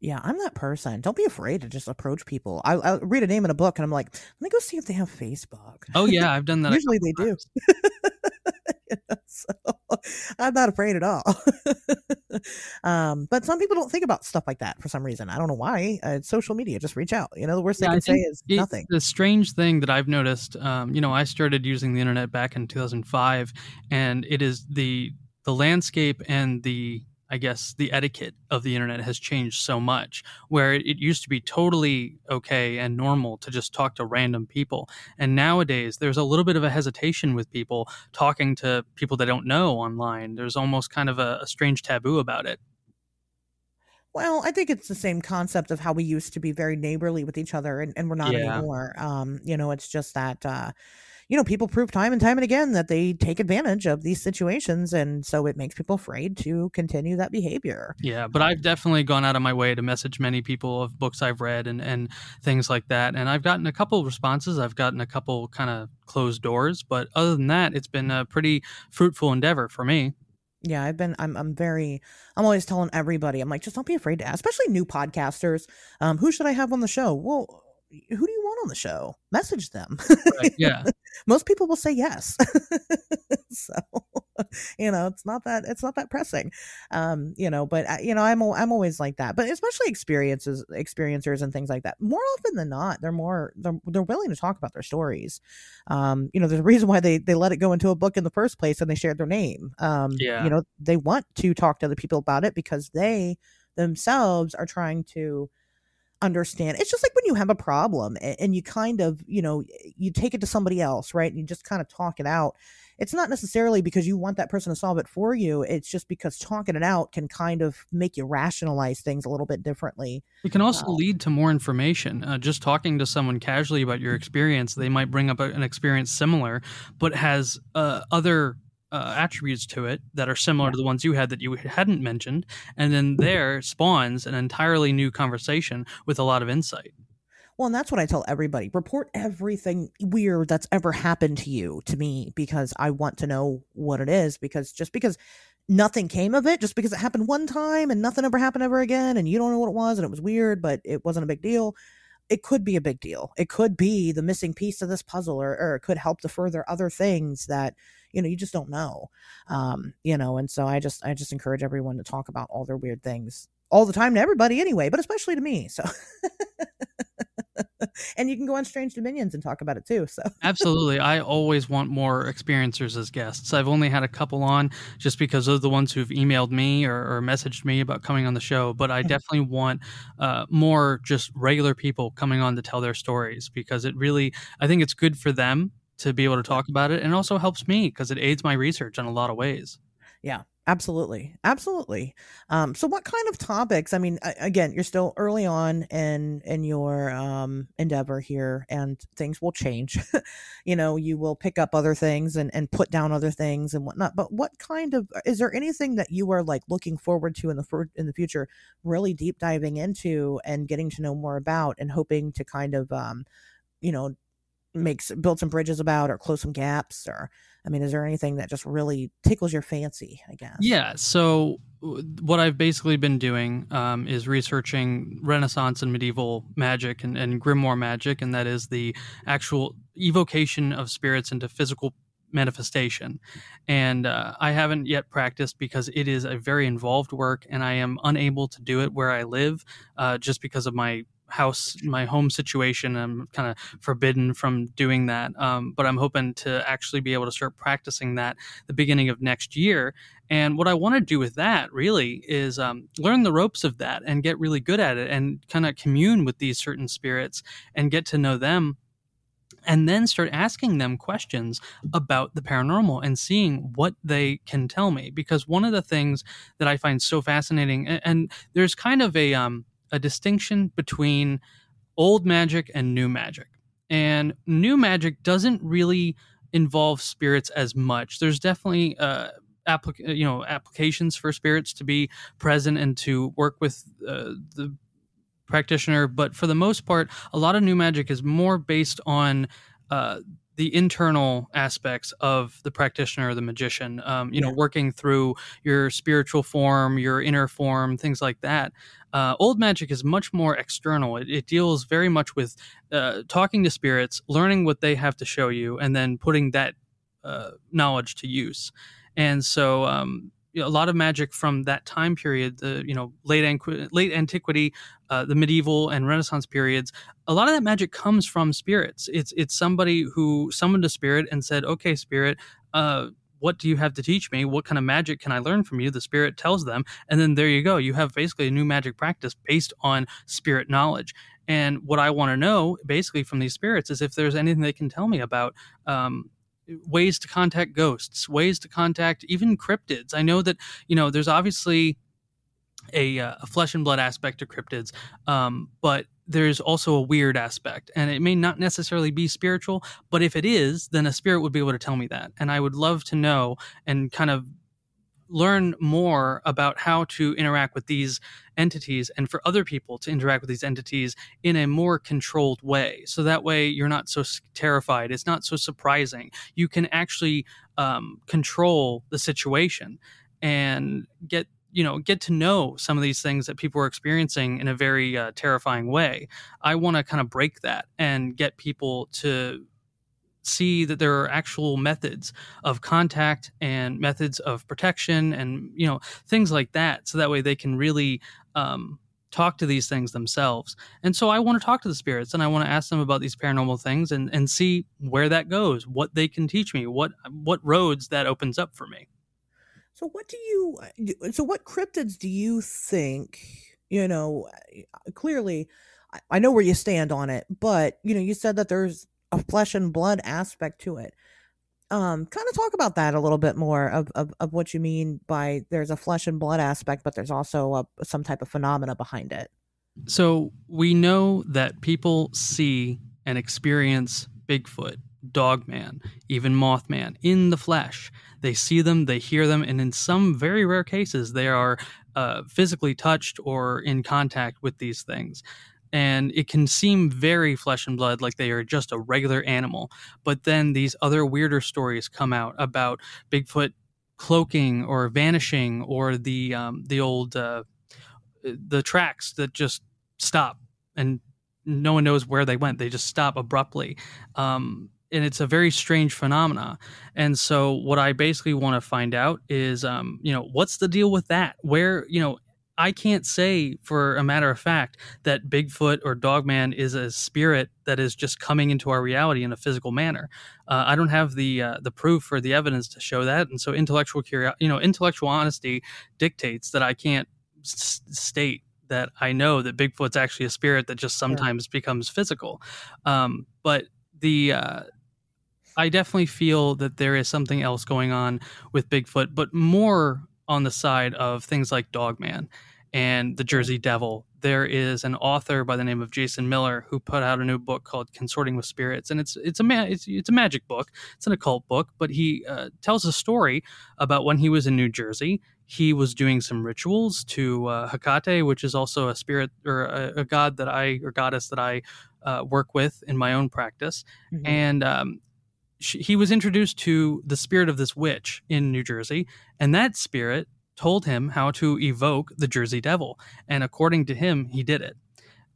Yeah, I'm that person. Don't be afraid to just approach people. I, I read a name in a book and I'm like, let me go see if they have Facebook. Oh yeah, I've done that. Usually they times. do. so I'm not afraid at all. um, but some people don't think about stuff like that for some reason. I don't know why. Uh, social media, just reach out. You know, the worst yeah, they can say is nothing. The strange thing that I've noticed, um, you know, I started using the internet back in 2005, and it is the the landscape and the I guess the etiquette of the internet has changed so much where it, used to be totally okay and normal to just talk to random people. And nowadays there's a little bit of a hesitation with people talking to people they don't know online. There's almost kind of a, a strange taboo about it. Well, I think it's the same concept of how we used to be very neighborly with each other and, and we're not yeah. anymore. Um, you know, it's just that uh you know, people prove time and time and again that they take advantage of these situations. And so it makes people afraid to continue that behavior. Yeah. But I've definitely gone out of my way to message many people of books I've read and, and things like that. And I've gotten a couple responses. I've gotten a couple kind of closed doors. But other than that, it's been a pretty fruitful endeavor for me. Yeah, I've been I'm I'm very I'm always telling everybody, I'm like, just don't be afraid to ask, especially new podcasters. Um, who should I have on the show? Well, who do you want on the show? Message them. Right, yeah. Most people will say yes. so, you know, it's not that it's not that pressing. Um, you know, but you know, I'm I'm always like that. But especially experiences experiencers and things like that. More often than not, they're more they're they're willing to talk about their stories. Um, you know, there's a reason why they they let it go into a book in the first place and they shared their name. Um, yeah. you know, they want to talk to other people about it because they themselves are trying to understand it's just like when you have a problem and you kind of you know you take it to somebody else right and you just kind of talk it out it's not necessarily because you want that person to solve it for you it's just because talking it out can kind of make you rationalize things a little bit differently it can also uh, lead to more information uh, just talking to someone casually about your experience they might bring up an experience similar but has uh, other uh, attributes to it that are similar to the ones you had that you hadn't mentioned, and then there spawns an entirely new conversation with a lot of insight. Well, and that's what I tell everybody. Report everything weird that's ever happened to you to me because I want to know what it is. Because just because nothing came of it, just because it happened one time and nothing ever happened ever again, and you don't know what it was and it was weird, but it wasn't a big deal, it could be a big deal. It could be the missing piece of this puzzle, or, or it could help to further other things that you know you just don't know um you know and so i just i just encourage everyone to talk about all their weird things all the time to everybody anyway but especially to me so and you can go on strange dominions and talk about it too so. Absolutely i always want more experiencers as guests i've only had a couple on just because of the ones who've emailed me or, or messaged me about coming on the show but i definitely want uh, more just regular people coming on to tell their stories because it really i think it's good for them to be able to talk about it and also helps me because it aids my research in a lot of ways. Yeah absolutely absolutely. Um, so what kind of topics i mean again you're still early on in in your um, endeavor here and things will change. You know you will pick up other things and and put down other things and whatnot but what kind of is there anything that you are like looking forward to in the in the future really deep diving into and getting to know more about and hoping to kind of um, you know makes build some bridges about or close some gaps or I mean, is there anything that just really tickles your fancy? I guess. Yeah. So what I've basically been doing um, is researching Renaissance and medieval magic and, and grimoire magic, and that is the actual evocation of spirits into physical manifestation. And uh, I haven't yet practiced because it is a very involved work, and I am unable to do it where I live uh, just because of my house, my home situation. I'm kind of forbidden from doing that. Um, but I'm hoping to actually be able to start practicing that the beginning of next year. And what I want to do with that really is um, learn the ropes of that and get really good at it and kind of commune with these certain spirits and get to know them and then start asking them questions about the paranormal and seeing what they can tell me because one of the things that i find so fascinating and, and there's kind of a um, a distinction between old magic and new magic. And new magic doesn't really involve spirits as much. There's definitely uh, applic- you know applications for spirits to be present and to work with uh, the practitioner, but for the most part, a lot of new magic is more based on uh, the internal aspects of the practitioner or the magician um, you yeah. know working through your spiritual form your inner form things like that. Uh, old magic is much more external. It, it deals very much with uh, talking to spirits learning what they have to show you and then putting that uh, knowledge to use. And so um, you know, a lot of magic from that time period, the you know late anqu- late antiquity, uh, the medieval and Renaissance periods. A lot of that magic comes from spirits. It's it's somebody who summoned a spirit and said, "Okay, spirit." Uh, what do you have to teach me? What kind of magic can I learn from you? The spirit tells them. And then there you go. You have basically a new magic practice based on spirit knowledge. And what I want to know basically from these spirits is if there's anything they can tell me about um, ways to contact ghosts, ways to contact even cryptids. I know that you know there's obviously a, uh, a flesh and blood aspect to cryptids, um, but there's also a weird aspect, and it may not necessarily be spiritual. But if it is, then a spirit would be able to tell me that, and I would love to know and kind of learn more about how to interact with these entities and for other people to interact with these entities in a more controlled way. So that way you're not so terrified. It's not so surprising. You can actually um, control the situation and get you know get to know some of these things that people are experiencing in a very uh, terrifying way i want to kind of break that and get people to see that there are actual methods of contact and methods of protection and you know things like that so that way they can really um, talk to these things themselves. And so i want to talk to the spirits and i want to ask them about these paranormal things and and see where that goes what they can teach me what what roads that opens up for me. So what do you so what cryptids do you think you know clearly I know where you stand on it, but you know, you said that there's a flesh and blood aspect to it. Um, kind of talk about that a little bit more of, of, of what you mean by there's a flesh and blood aspect, but there's also a, some type of phenomena behind it. So we know that people see and experience Bigfoot, Dogman, even Mothman in the flesh. They see them, they hear them, and in some very rare cases, they are uh, physically touched or in contact with these things and it can seem very flesh and blood like they are just a regular animal. But then these other weirder stories come out about bigfoot cloaking or vanishing or the um, the old uh, the tracks that just stop and no one knows where they went. They just stop abruptly. Um, and it's a very strange phenomena. And so what i basically want to find out is um, you know what's the deal with that? Where you know I can't say for a matter of fact that Bigfoot or Dogman is a spirit that is just coming into our reality in a physical manner. Uh, I don't have the uh, the proof or the evidence to show that, and so intellectual curiosity, you know, intellectual honesty dictates that I can't s- state that I know that Bigfoot's actually a spirit that just sometimes yeah. becomes physical. Um, but the uh, I definitely feel that there is something else going on with Bigfoot, but more on the side of things like Dogman and the Jersey Devil. There is an author by the name of Jason Miller who put out a new book called Consorting with Spirits, and it's it's a ma- it's, it's a magic book. It's an occult book, but he uh, tells a story about when he was in New Jersey. He was doing some rituals to uh, Hecate, which is also a spirit or a, a god that I or goddess that I uh, work with in my own practice, mm-hmm. and um, she, he was introduced to the spirit of this witch in New Jersey, and that spirit told him how to evoke the Jersey Devil, and according to him, he did it.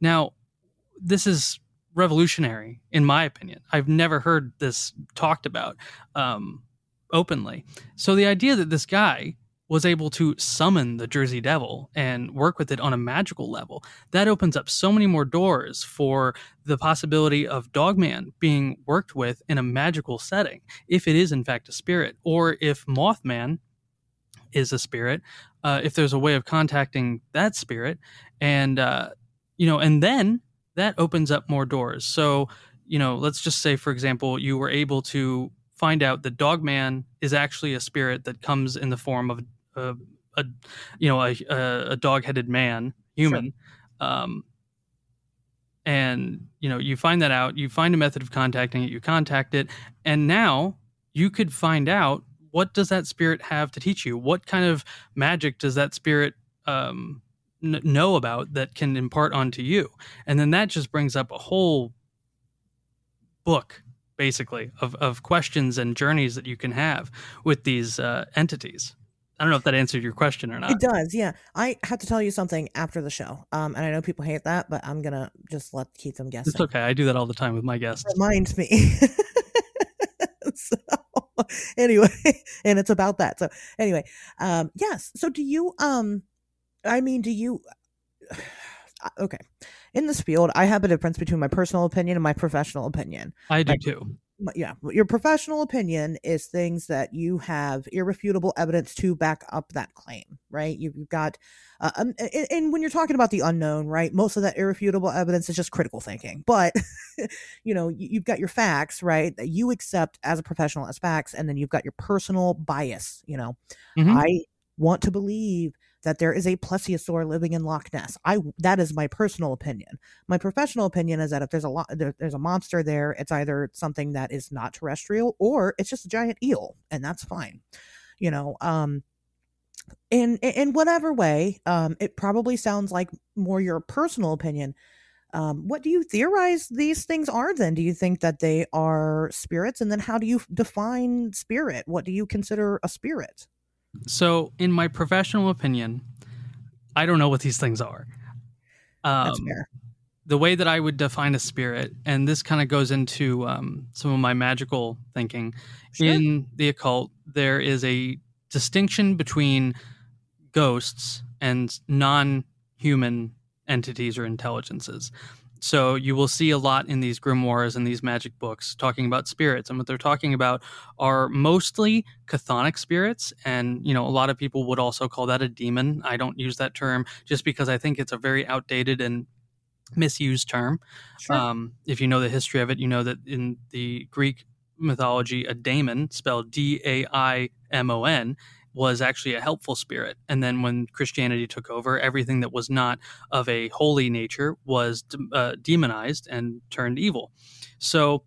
Now, this is revolutionary, in my opinion. I've never heard this talked about um, openly. So the idea that this guy was able to summon the Jersey Devil and work with it on a magical level, that opens up so many more doors for the possibility of Dogman being worked with in a magical setting, if it is in fact a spirit, or if Mothman is a spirit, uh, if there's a way of contacting that spirit, and uh, you know, and then that opens up more doors. So, you know, let's just say, for example, you were able to find out that Dogman is actually a spirit that comes in the form of a, a you know, a, a dog-headed man, human. Sure. Um, and you know, you find that out. You find a method of contacting it. You contact it, and now you could find out what does that spirit have to teach you. What kind of magic does that spirit um, n- know about that can impart onto you and then that just brings up a whole book basically of, of questions and journeys that you can have with these uh, entities I don't know if that answered your question or not. It does, yeah. I have to tell you something after the show, um, and I know people hate that, but I'm gonna just let keep them guessing. It's okay. I do that all the time with my guests. Remind me. so, anyway, and it's about that. So anyway, um, yes. So do you um I mean, do you? Okay, in this field, I have a difference between my personal opinion and my professional opinion. I do like, too. Yeah, your professional opinion is things that you have irrefutable evidence to back up that claim, right? You've got, uh, um, and, and when you're talking about the unknown, right, most of that irrefutable evidence is just critical thinking. But, you know, you've got your facts, right, that you accept as a professional as facts, and then you've got your personal bias. You know, mm-hmm. I want to believe that there is a plesiosaur living in Loch Ness. I that is my personal opinion. My professional opinion is that if there's a lot there, there's a monster there, it's either something that is not terrestrial or it's just a giant eel, and that's fine. You know, um, in in whatever way, um, it probably sounds like more your personal opinion. Um, what do you theorize these things are then? Do you think that they are spirits? And then how do you define spirit? What do you consider a spirit? So, in my professional opinion, I don't know what these things are. Um, That's fair. The way that I would define a spirit, and this kind of goes into um, some of my magical thinking sure. in the occult, there is a distinction between ghosts and non human entities or intelligences. So you will see a lot in these grimoires and these magic books talking about spirits, and what they're talking about are mostly chthonic spirits. And you know, a lot of people would also call that a demon. I don't use that term just because I think it's a very outdated and misused term. Sure. Um, if you know the history of it, you know that in the Greek mythology, a daemon, spelled D A I M O N, was actually a helpful spirit. And then when Christianity took over, everything that was not of a holy nature was uh, demonized and turned evil. So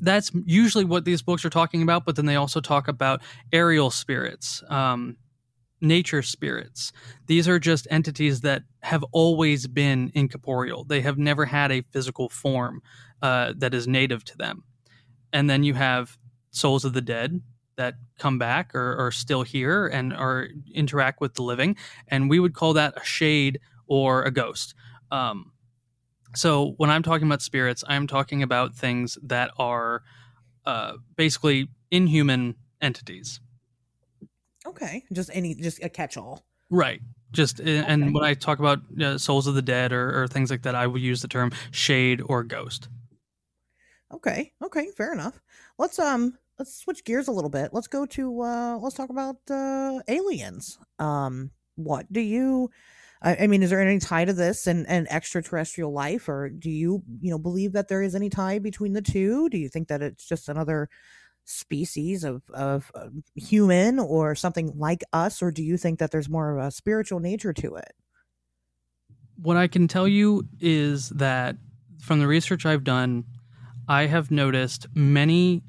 that's usually what these books are talking about. But then they also talk about aerial spirits, um, nature spirits. These are just entities that have always been incorporeal, they have never had a physical form uh, that is native to them. And then you have souls of the dead, that come back or are still here and are interact with the living, and we would call that a shade or a ghost. Um, so when I'm talking about spirits, I'm talking about things that are uh, basically inhuman entities. Okay, just any, just a catch-all. Right. Just okay. and when I talk about uh, souls of the dead or, or things like that, I would use the term shade or ghost. Okay. Okay. Fair enough. Let's um let's switch gears a little bit. Let's go to uh let's talk about uh aliens. Um what do you I, I mean is there any tie to this and, and extraterrestrial life or do you you know believe that there is any tie between the two? Do you think that it's just another species of of human or something like us or do you think that there's more of a spiritual nature to it? What I can tell you is that from the research I've done, I have noticed many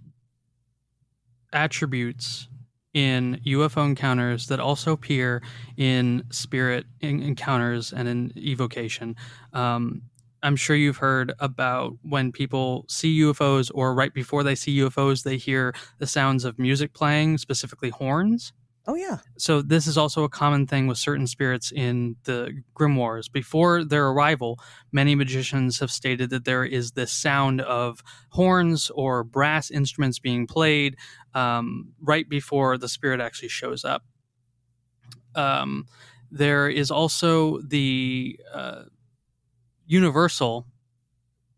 attributes in UFO encounters that also appear in spirit encounters and in evocation. Um, I'm sure you've heard about when people see UFOs or right before they see UFOs, they hear the sounds of music playing, specifically horns. Oh yeah. So this is also a common thing with certain spirits in the grimoires. Before their arrival, many magicians have stated that there is this sound of horns or brass instruments being played um, right before the spirit actually shows up. Um, there is also the uh, universal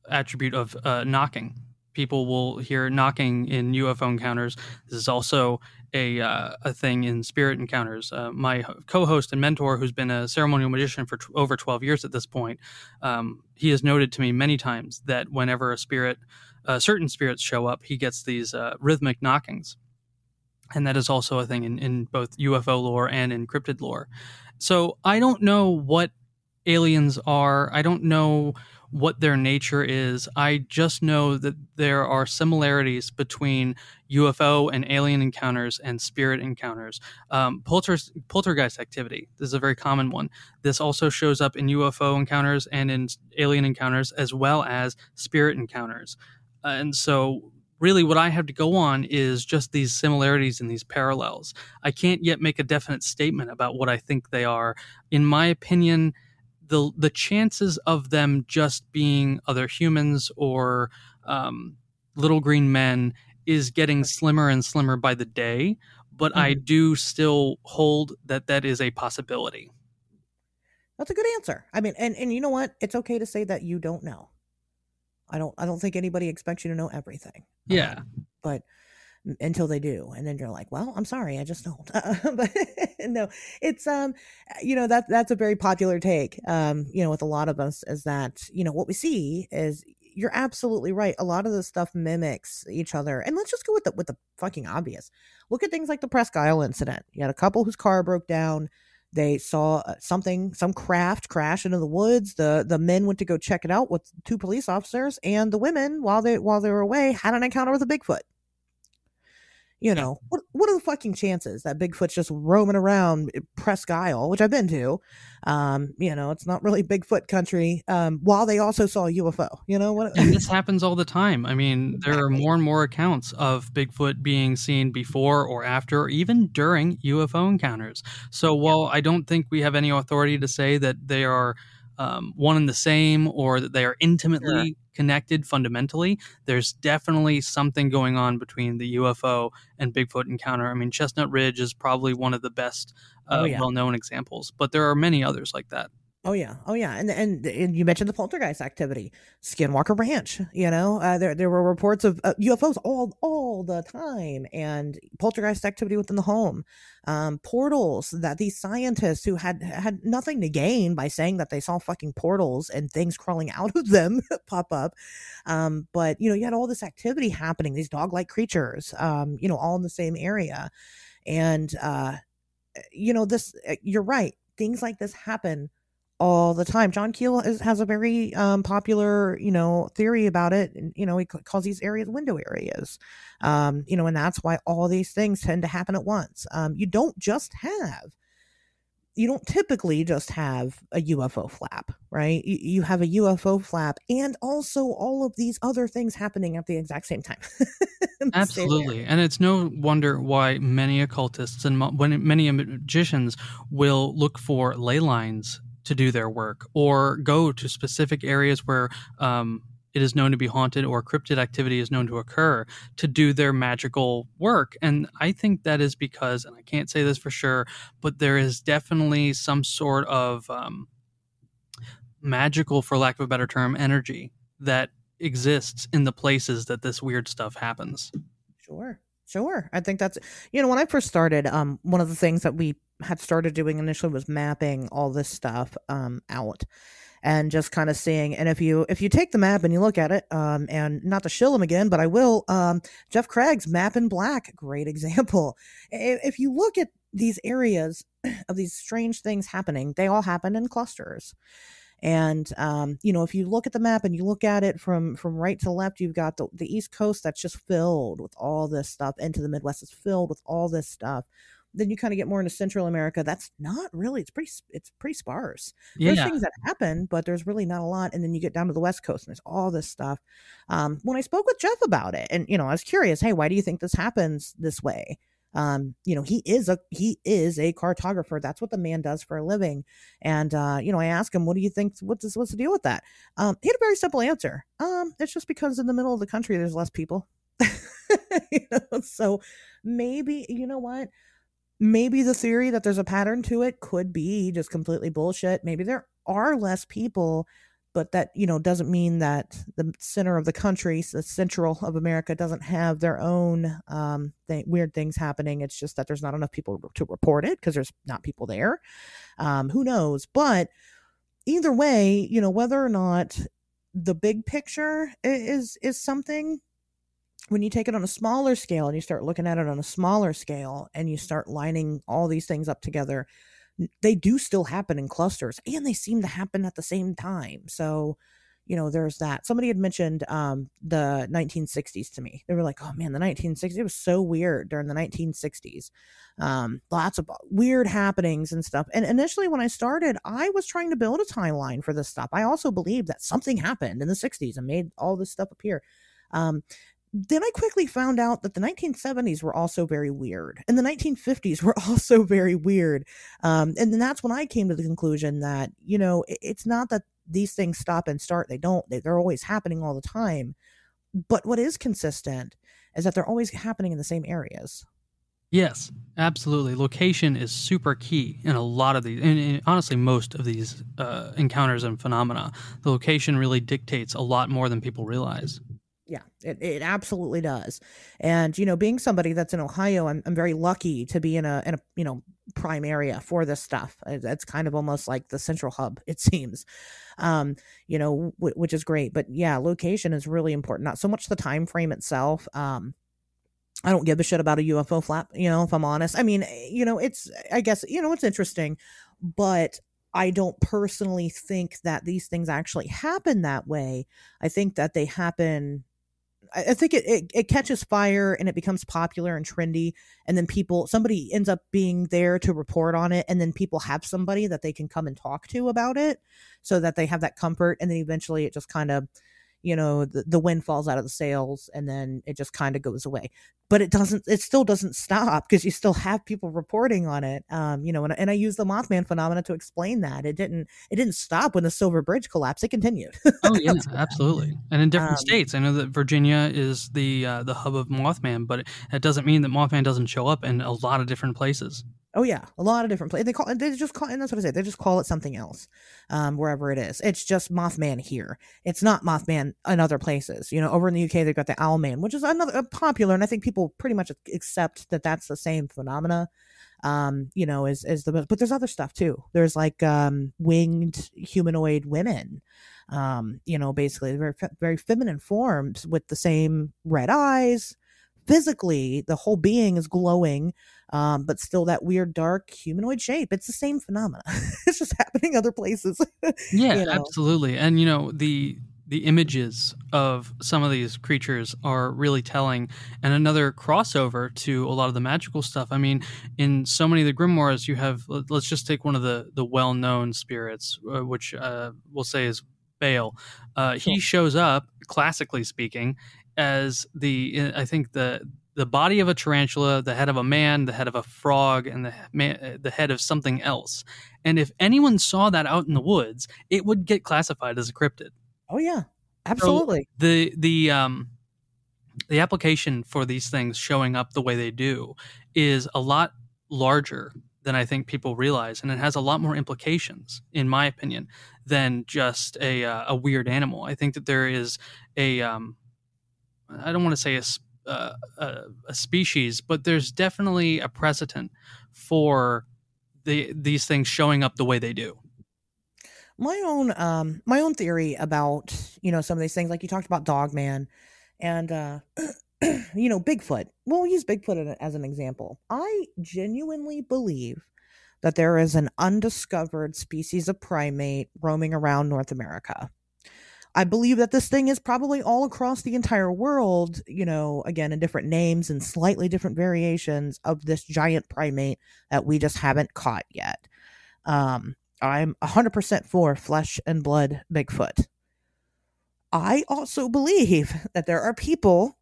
attribute of uh, knocking. People will hear knocking in UFO encounters. This is also a uh, a thing in spirit encounters. Uh, my co-host and mentor, who's been a ceremonial magician for t- over twelve years at this point, um, he has noted to me many times that whenever a spirit, uh, certain spirits show up, he gets these uh, rhythmic knockings, and that is also a thing in, in both UFO lore and cryptid lore. So I don't know what aliens are. I don't know what their nature is. I just know that there are similarities between UFO and alien encounters and spirit encounters. Um, polter, poltergeist activity this is a very common one. This also shows up in UFO encounters and in alien encounters as well as spirit encounters. Uh, and so really what I have to go on is just these similarities and these parallels. I can't yet make a definite statement about what I think they are. In my opinion, the the chances of them just being other humans or um, little green men is getting slimmer and slimmer by the day. But mm-hmm. I do still hold that that is a possibility. That's a good answer. I mean, and and you know what? It's okay to say that you don't know. I don't I don't think anybody expects you to know everything. Yeah. Um, but until they do and then you're like well i'm sorry i just don't uh, but no it's um you know that that's a very popular take um you know with a lot of us is that you know what we see is you're absolutely right a lot of this stuff mimics each other and let's just go with the with the fucking obvious look at things like the presque isle incident you had a couple whose car broke down they saw uh, something some craft crash into the woods. The the men went to go check it out with two police officers and the women while they while they were away had an encounter with a bigfoot you know, what what are the fucking chances that Bigfoot's just roaming around Presque Isle, which I've been to? Um, you know, it's not really Bigfoot country. Um, while they also saw a UFO, you know what? and this happens all the time. I mean, there are more and more accounts of Bigfoot being seen before or after, or even during UFO encounters. So while I don't think we have any authority to say that they are um, one and the same or that they are intimately sure. connected fundamentally. There's definitely something going on between the UFO and Bigfoot encounter. I mean, Chestnut Ridge is probably one of the best uh, oh, yeah. well known examples, but there are many others like that. Oh yeah, oh yeah, and and, and you mentioned the poltergeist activity, Skinwalker Ranch. You know, uh, there there were reports of uh, UFOs all all the time, and poltergeist activity within the home, um, portals that these scientists who had had nothing to gain by saying that they saw fucking portals and things crawling out of them pop up, um, but you know you had all this activity happening, these dog like creatures, um, you know, all in the same area, and uh, you know this. Uh, you're right, things like this happen all the time. John Keel has a very um, popular, you know, theory about it. And, you know, he calls these areas window areas. Um, you know, and that's why all these things tend to happen at once. Um, you don't just have, you don't typically just have a UFO flap, right? You, you have a UFO flap and also all of these other things happening at the exact same time. Absolutely. And it's no wonder why many occultists and many magicians will look for ley lines to do their work or go to specific areas where um, it is known to be haunted or cryptid activity is known to occur to do their magical work. And I think that is because, and I can't say this for sure, but there is definitely some sort of um, magical, for lack of a better term, energy that exists in the places that this weird stuff happens. Sure. Sure. I think that's, you know, when I first started, um, one of the things that we had started doing initially was mapping all this stuff, um, out and just kind of seeing. And if you, if you take the map and you look at it, um, and not to shill him again, but I will, um, Jeff Craig's map in black, great example. If you look at these areas of these strange things happening, they all happen in clusters and um, you know if you look at the map and you look at it from from right to left you've got the, the east coast that's just filled with all this stuff into the midwest is filled with all this stuff then you kind of get more into Central America. That's not really. It's pretty. It's pretty sparse. Yeah. There's things that happen, but there's really not a lot. And then you get down to the West Coast, and there's all this stuff. Um, when I spoke with Jeff about it, and you know, I was curious. Hey, why do you think this happens this way? Um you know he is a he is a cartographer. That's what the man does for a living. And uh you know i asked him what do you think what's what's the deal with that? Um he had a very simple answer. Um it's just because in the middle of the country there's less people. You know so maybe you know what? Maybe the theory that there's a pattern to it could be just completely bullshit. Maybe there are less people but that you know doesn't mean that the center of the country the central of america doesn't have their own um, th- weird things happening. It's just that there's not enough people to report it because there's not people there. Um, who knows? But either way you know whether or not the big picture is is something when you take it on a smaller scale and you start looking at it on a smaller scale and you start lining all these things up together they do still happen in clusters and they seem to happen at the same time. So, you know, there's that. Somebody had mentioned um, the 1960s to me. They were like, oh man, the 1960s, it was so weird during the 1960s. Um, lots of weird happenings and stuff. And initially, when I started, I was trying to build a timeline for this stuff. I also believed that something happened in the 60s and made all this stuff appear. Um, then I quickly found out that the 1970s were also very weird, and the 1950s were also very weird. Um, and then that's when I came to the conclusion that you know it, it's not that these things stop and start; they don't. They, they're always happening all the time. But what is consistent is that they're always happening in the same areas. Yes, absolutely. Location is super key in a lot of these, and, honestly, most of these uh, encounters and phenomena. The location really dictates a lot more than people realize. Yeah, it, it absolutely does. And, you know, being somebody that's in Ohio, I'm, I'm very lucky to be in a, in a, you know, prime area for this stuff. It's kind of almost like the central hub, it seems, um, you know, w- which is great. But yeah, location is really important. Not so much the time frame itself. Um, I don't give a shit about a UFO flap, you know, if I'm honest. I mean, eh, you know, it's, I guess, you know, it's interesting, but I don't personally think that these things actually happen that way. I think that they happen I think it, it, it catches fire and it becomes popular and trendy, and then people somebody ends up being there to report on it, and then people have somebody that they can come and talk to about it, so that they have that comfort, and then eventually it just kind of you know the, the wind falls out of the sails and then it just kind of goes away. But it doesn't it still doesn't stop because you still have people reporting on it um you know and, and i use the mothman phenomena to explain that. It didn't it didn't stop when the silver bridge collapsed. It continued. Oh yeah absolutely. And in different um, states i know that virginia is the uh, the hub of mothman but it, it doesn't mean that mothman doesn't show up in a lot of different places Oh yeah, a lot of different places. They call they just call and that's what I say. They just call it something else, um, wherever it is. It's just Mothman here. It's not Mothman in other places. You know, over in the UK they've got the Owlman, which is another uh, popular, and I think people pretty much accept that that's the same phenomena. Um, you know, is is the but there's other stuff too. There's like um winged humanoid women. Um, you know, basically very very feminine forms with the same red eyes. Physically, the whole being is glowing um, but still that weird dark humanoid shape. It's the same phenomena. it's just happening other places. yeah, you know? absolutely. And you know the the images of some of these creatures are really telling and another crossover to a lot of the magical stuff i mean in so many of the grimoires you have let's just take one of the the well-known spirits uh, which uh, we'll say is Baal. Uh. He shows up, classically speaking, as the I think the the body of a tarantula, the head of a man, the head of a frog, and the man, the head of something else. And if anyone saw that out in the woods, it would get classified as a cryptid. Oh yeah, absolutely. So the the um the application for these things showing up the way they do is a lot larger than I think people realize, and it has a lot more implications, in my opinion, than just a uh, a weird animal. I think that there is a um, I don't want to say a uh, a, a, species, but there's definitely a precedent for the these things showing up the way they do. My own um my own theory about you know some of these things, like you talked about Dogman, and uh, you know Bigfoot. We'll use Bigfoot as an example. I genuinely believe that there is an undiscovered species of primate roaming around North America. I believe that this thing is probably all across the entire world, you know, again, in different names and slightly different variations of this giant primate that we just haven't caught yet. Um, I'm 100% for flesh and blood Bigfoot. I also believe that there are people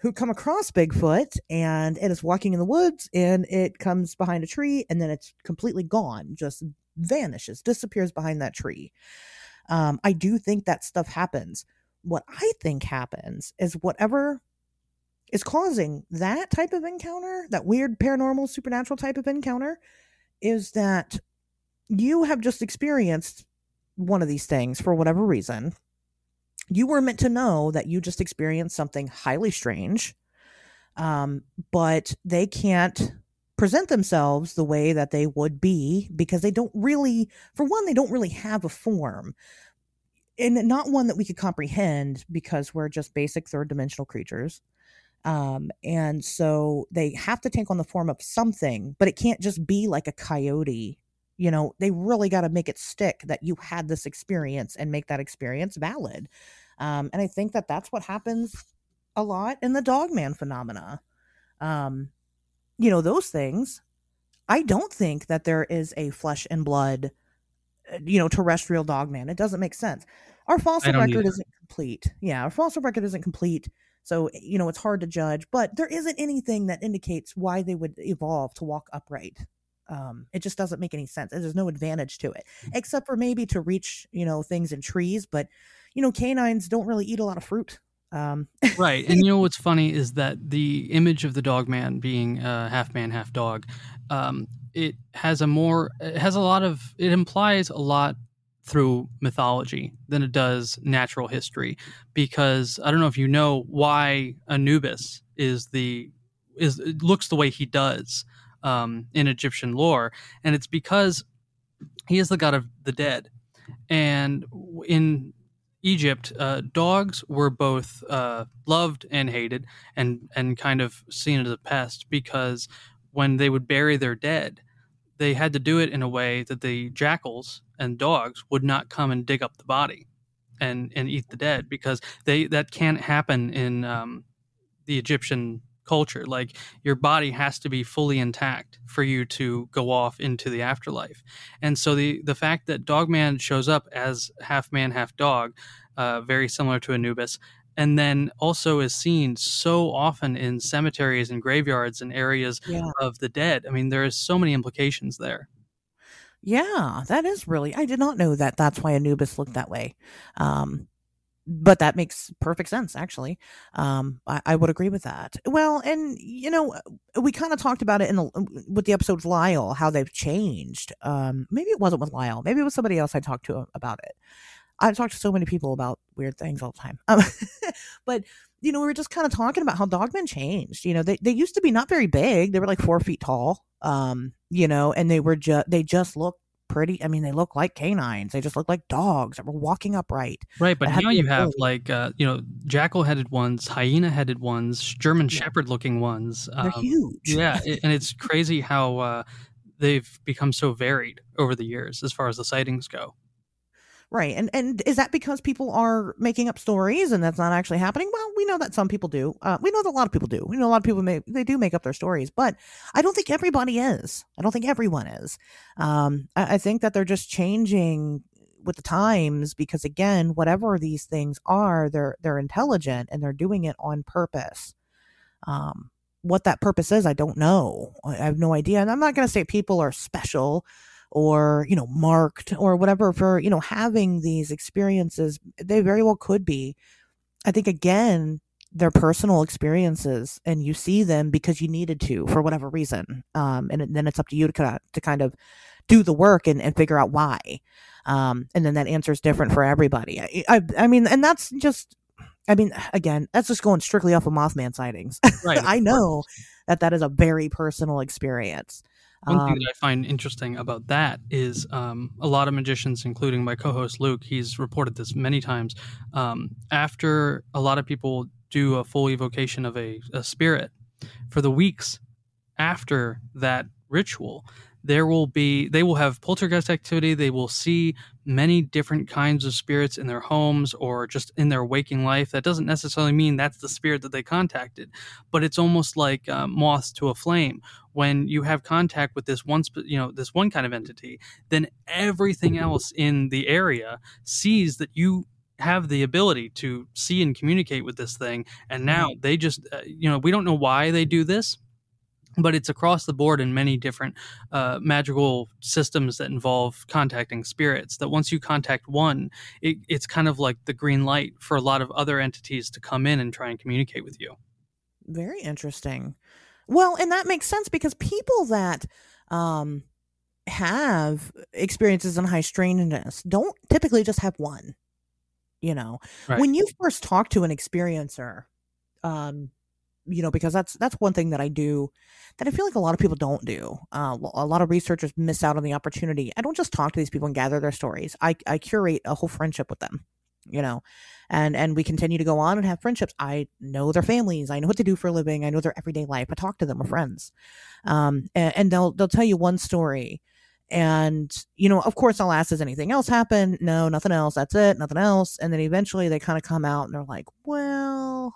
who come across Bigfoot and it is walking in the woods and it comes behind a tree and then it's completely gone, just vanishes, disappears behind that tree. Um, I do think that stuff happens. What I think happens is whatever is causing that type of encounter, that weird paranormal supernatural type of encounter, is that you have just experienced one of these things for whatever reason. You were meant to know that you just experienced something highly strange, um, but they can't present themselves the way that they would be because they don't really, for one, they don't really have a form. And not one that we could comprehend because we're just basic third dimensional creatures. Um, and so they have to take on the form of something, but it can't just be like a coyote. You know, they really got to make it stick that you had this experience and make that experience valid. Um, and I think that that's what happens a lot in the dogman phenomena. Um, you know, those things. I don't think that there is a flesh and blood, uh, you know, terrestrial dog man. It doesn't make sense. Our fossil record either. isn't complete. Yeah, our fossil record isn't complete. So, you know, it's hard to judge, but there isn't anything that indicates why they would evolve to walk upright. Um, it just doesn't make any sense. There's no advantage to it, mm. except for maybe to reach, you know, things in trees. But, you know, canines don't really eat a lot of fruit. Um, right. And you know what's funny is that the image of the dog man being uh, half man, half dog, um, it has a more, it has a lot of, it implies a lot through mythology than it does natural history because I don't know if you know why Anubis is the is looks the way he does um, in Egyptian lore and it's because he is the god of the dead and in Egypt, uh, dogs were both uh, loved and hated, and and kind of seen as a pest because when they would bury their dead, they had to do it in a way that the jackals and dogs would not come and dig up the body and and eat the dead because they that can't happen in um, the Egyptian culture. Like your body has to be fully intact for you to go off into the afterlife. And so the the fact that Dogman shows up as half man, half dog, uh, very similar to Anubis, and then also is seen so often in cemeteries and graveyards and areas yeah. of the dead. I mean, there is so many implications there. Yeah, that is really. I did not know that. That's why Anubis looked that way. Um, but that makes perfect sense actually. Um, I, I, would agree with that. Well and you know we kind of talked about it in the, with the episode of lyle how they've changed. Um, maybe it wasn't with lyle maybe it was somebody else i talked to about it. I talked to so many people about weird things all the time. Um, but you know we were just kind of talking about how dogmen changed you know they, they used to be not very big they were like four feet tall um, you know and they were just they just looked pretty. I mean, they look like canines. They just look like dogs that were walking upright. Right, but now you have like uh, you know jackal-headed ones, hyena-headed ones, German yeah. Shepherd-looking ones. They're um, huge. Yeah, and it's crazy how uh, they've become so varied over the years as far as the sightings go. Right. And and is that because people are making up stories and that's not actually happening? Well, we know that some people do. Uh, we know that a lot of people do. We know a lot of people may they do make up their stories, but I don't think everybody is. I don't think everyone is. Um, I, I think that they're just changing with the times because again, whatever these things are, they're they're intelligent and they're doing it on purpose. Um, what that purpose is, I don't know. I have no idea. And I'm not going to say people are special or you know marked or whatever for you know having these experiences they very well could be i think again they're personal experiences and you see them because you needed to for whatever reason um, and then it's up to you to, kind to kind of do the work and, and figure out why um, and then that answer is different for everybody. I, I, I mean and that's just i mean again that's just going strictly off of mothman sightings. Right i know that that is a very personal experience one um, thing that I find interesting about that is um, a lot of magicians, including my co-host Luke, he's reported this many times. Um, after a lot of people do a full evocation of a, a spirit, for the weeks after that ritual, there will be they will have poltergeist activity. They will see many different kinds of spirits in their homes or just in their waking life. That doesn't necessarily mean that's the spirit that they contacted but it's almost like uh, moths to a flame. When you have contact with this one you know this one kind of entity then everything else in the area sees that you have the ability to see and communicate with this thing. And now they just uh, you know we don't know why they do this but it's across the board in many different uh, magical systems that involve contacting spirits that once you contact one it, it's kind of like the green light for a lot of other entities to come in and try and communicate with you. Very interesting. Well and that makes sense because people that um, have experiences in high strangeness don't typically just have one you know? Right. when you first talk to an experiencer um you know because that's that's one thing that i do that i feel like a lot of people don't do. Uh, a lot of researchers miss out on the opportunity. I don't just talk to these people and gather their stories. I i curate a whole friendship with them you know and and we continue to go on and have friendships. I know their families. I know what they do for a living. I know their everyday life. I talk to them. We're friends. Um and, and they'll they'll tell you one story and, you know, of course, I'll ask, does anything else happen? No, nothing else. That's it. Nothing else. And then eventually they kind of come out and they're like, well,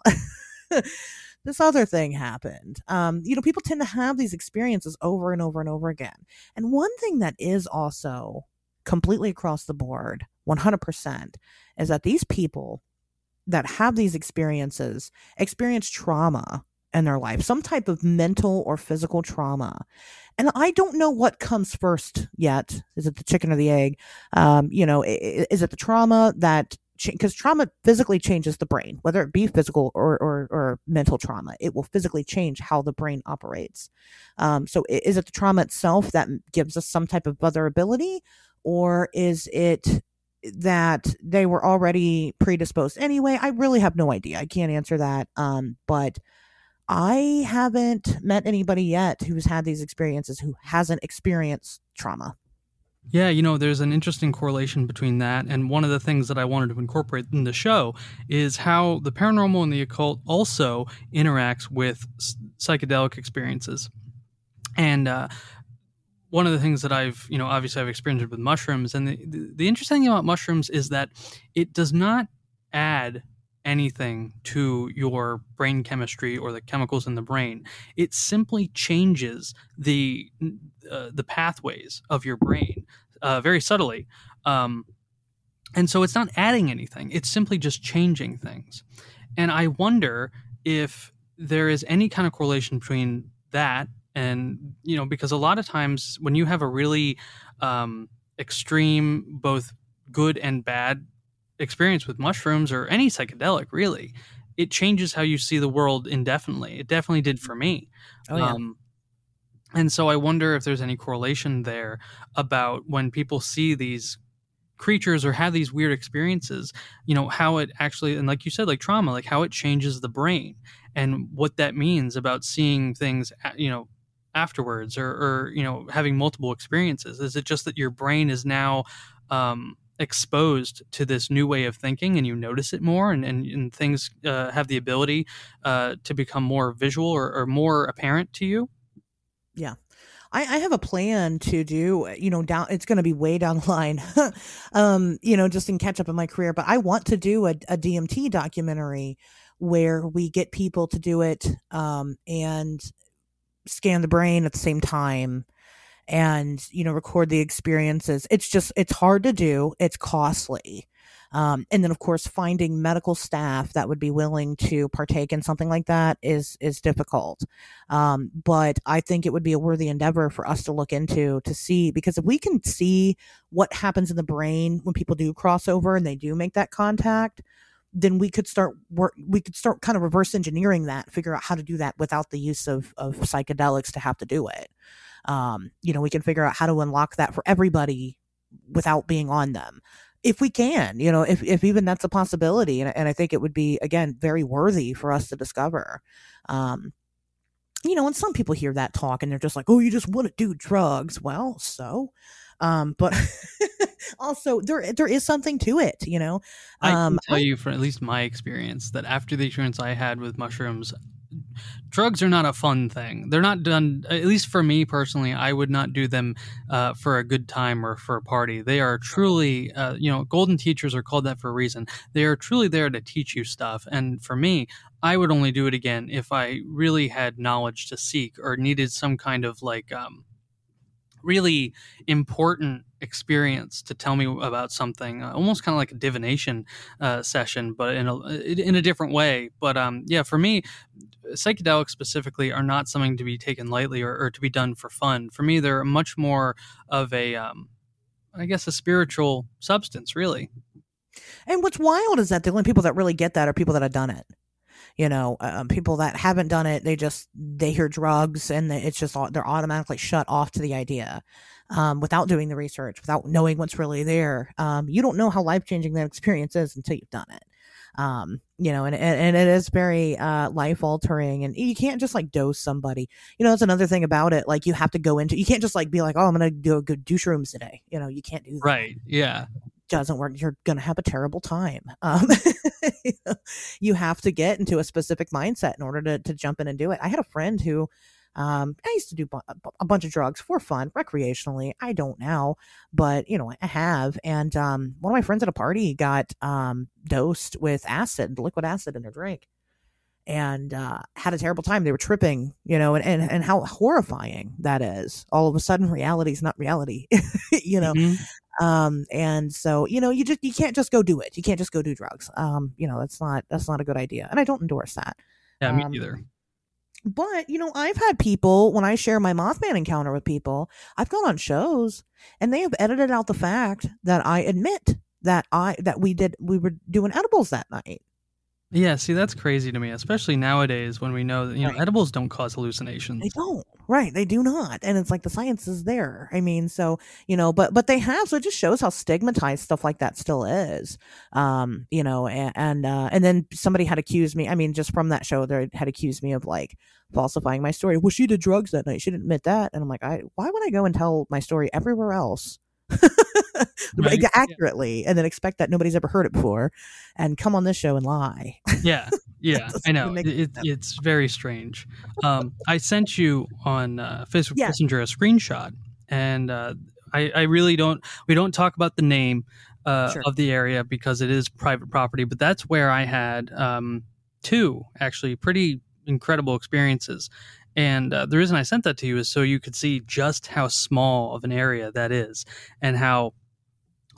this other thing happened. Um, you know, people tend to have these experiences over and over and over again. And one thing that is also completely across the board, 100%, is that these people that have these experiences experience trauma in their life, some type of mental or physical trauma. And I don't know what comes first yet. Is it the chicken or the egg? Um, you know, is it the trauma that because trauma physically changes the brain, whether it be physical or, or, or, mental trauma, it will physically change how the brain operates. Um, so, is it the trauma itself that gives us some type of other ability, or is it that they were already predisposed anyway? I really have no idea. I can't answer that. Um, but I haven't met anybody yet who's had these experiences who hasn't experienced trauma. Yeah, you know, there's an interesting correlation between that. And one of the things that I wanted to incorporate in the show is how the paranormal and the occult also interacts with psychedelic experiences. And uh, one of the things that I've, you know, obviously I've experienced with mushrooms. And the, the, the interesting thing about mushrooms is that it does not add anything to your brain chemistry or the chemicals in the brain. It simply changes the uh, the pathways of your brain uh, very subtly. Um, and so it's not adding anything. It's simply just changing things. And I wonder if there is any kind of correlation between that and you know because a lot of times when you have a really um, extreme both good and bad experience with mushrooms or any psychedelic, really, it changes how you see the world indefinitely. It definitely did for me. Oh, yeah. Um, and so I wonder if there's any correlation there about when people see these creatures or have these weird experiences, you know, how it actually, and like you said, like trauma, like how it changes the brain and what that means about seeing things, you know, afterwards or, or you know, having multiple experiences. Is it just that your brain is now, um, exposed to this new way of thinking and you notice it more and, and, and things uh, have the ability uh, to become more visual or, or more apparent to you yeah. I, I, have a plan to do, you know, down, it's going to be way down the line, um, you know, just in catch up in my career, but I want to do a, a DMT documentary where we get people to do it, um, and scan the brain at the same time and you know record the experiences. It's just it's hard to do. It's costly um, and then of course finding medical staff that would be willing to partake in something like that is is difficult um, but i think it would be a worthy endeavor for us to look into to see because if we can see what happens in the brain when people do cross over and they do make that contact then we could start work we could start kind of reverse engineering that figure out how to do that without the use of of psychedelics to have to do it um, you know, we can figure out how to unlock that for everybody without being on them. If we can, you know, if, if even that's a possibility. And, and I think it would be, again, very worthy for us to discover. Um, you know, and some people hear that talk and they're just like, oh, you just want to do drugs. Well, so. Um, but also there there is something to it, you know. Um, I can tell I, you from at least my experience that after the experience I had with mushrooms, drugs are not a fun thing. They're not done, at least for me personally, I would not do them uh, for a good time or for a party. They are truly, uh, you know, golden teachers are called that for a reason. They are truly there to teach you stuff. And for me, I would only do it again if I really had knowledge to seek or needed some kind of like, um, really important experience to tell me about something, uh, almost kind of like a divination uh, session, but in a in a different way. But um, yeah, for me, psychedelics specifically are not something to be taken lightly or, or to be done for fun. For me, they're much more of a, um, I guess, a spiritual substance, really. And what's wild is that the only people that really get that are people that have done it you know um, people that haven't done it they just they hear drugs and it's just they're automatically shut off to the idea um, without doing the research without knowing what's really there um, you don't know how life-changing that experience is until you've done it um, you know, and, and, and it is very, uh, life altering and you can't just like dose somebody, you know, that's another thing about it. Like you have to go into, you can't just like be like, Oh, I'm going to go, go do shrooms today. You know, you can't do that. Right. Yeah doesn't work, you're going to have a terrible time. Um, you have to get into a specific mindset in order to, to jump in and do it. I had a friend who, um, I used to do a bunch of drugs for fun, recreationally. I don't now, but you know, I have. And um, one of my friends at a party got um, dosed with acid, liquid acid in their drink, and uh, had a terrible time. They were tripping, you know, and, and, and how horrifying that is. All of a sudden, reality is not reality, you know. Mm-hmm um and so you know you just you can't just go do it you can't just go do drugs um you know that's not that's not a good idea and i don't endorse that yeah me um, either but you know i've had people when i share my mothman encounter with people i've gone on shows and they have edited out the fact that i admit that i that we did we were doing edibles that night yeah, see, that's crazy to me, especially nowadays when we know that you know edibles don't cause hallucinations. They don't, right? They do not, and it's like the science is there. I mean, so you know, but but they have, so it just shows how stigmatized stuff like that still is. Um, you know, and and, uh, and then somebody had accused me. I mean, just from that show, they had accused me of like falsifying my story. Well, she did drugs that night. She didn't admit that, and I'm like, I why would I go and tell my story everywhere else? Right? accurately and then expect that nobody's ever heard it before and come on this show and lie. yeah. Yeah. I know. It, it's very strange. Um, I sent you on uh, Facebook yeah. Messenger a screenshot and uh, I, I really don't, we don't talk about the name uh, sure. of the area because it is private property, but that's where I had um, two actually pretty incredible experiences. And uh, the reason I sent that to you is so you could see just how small of an area that is and how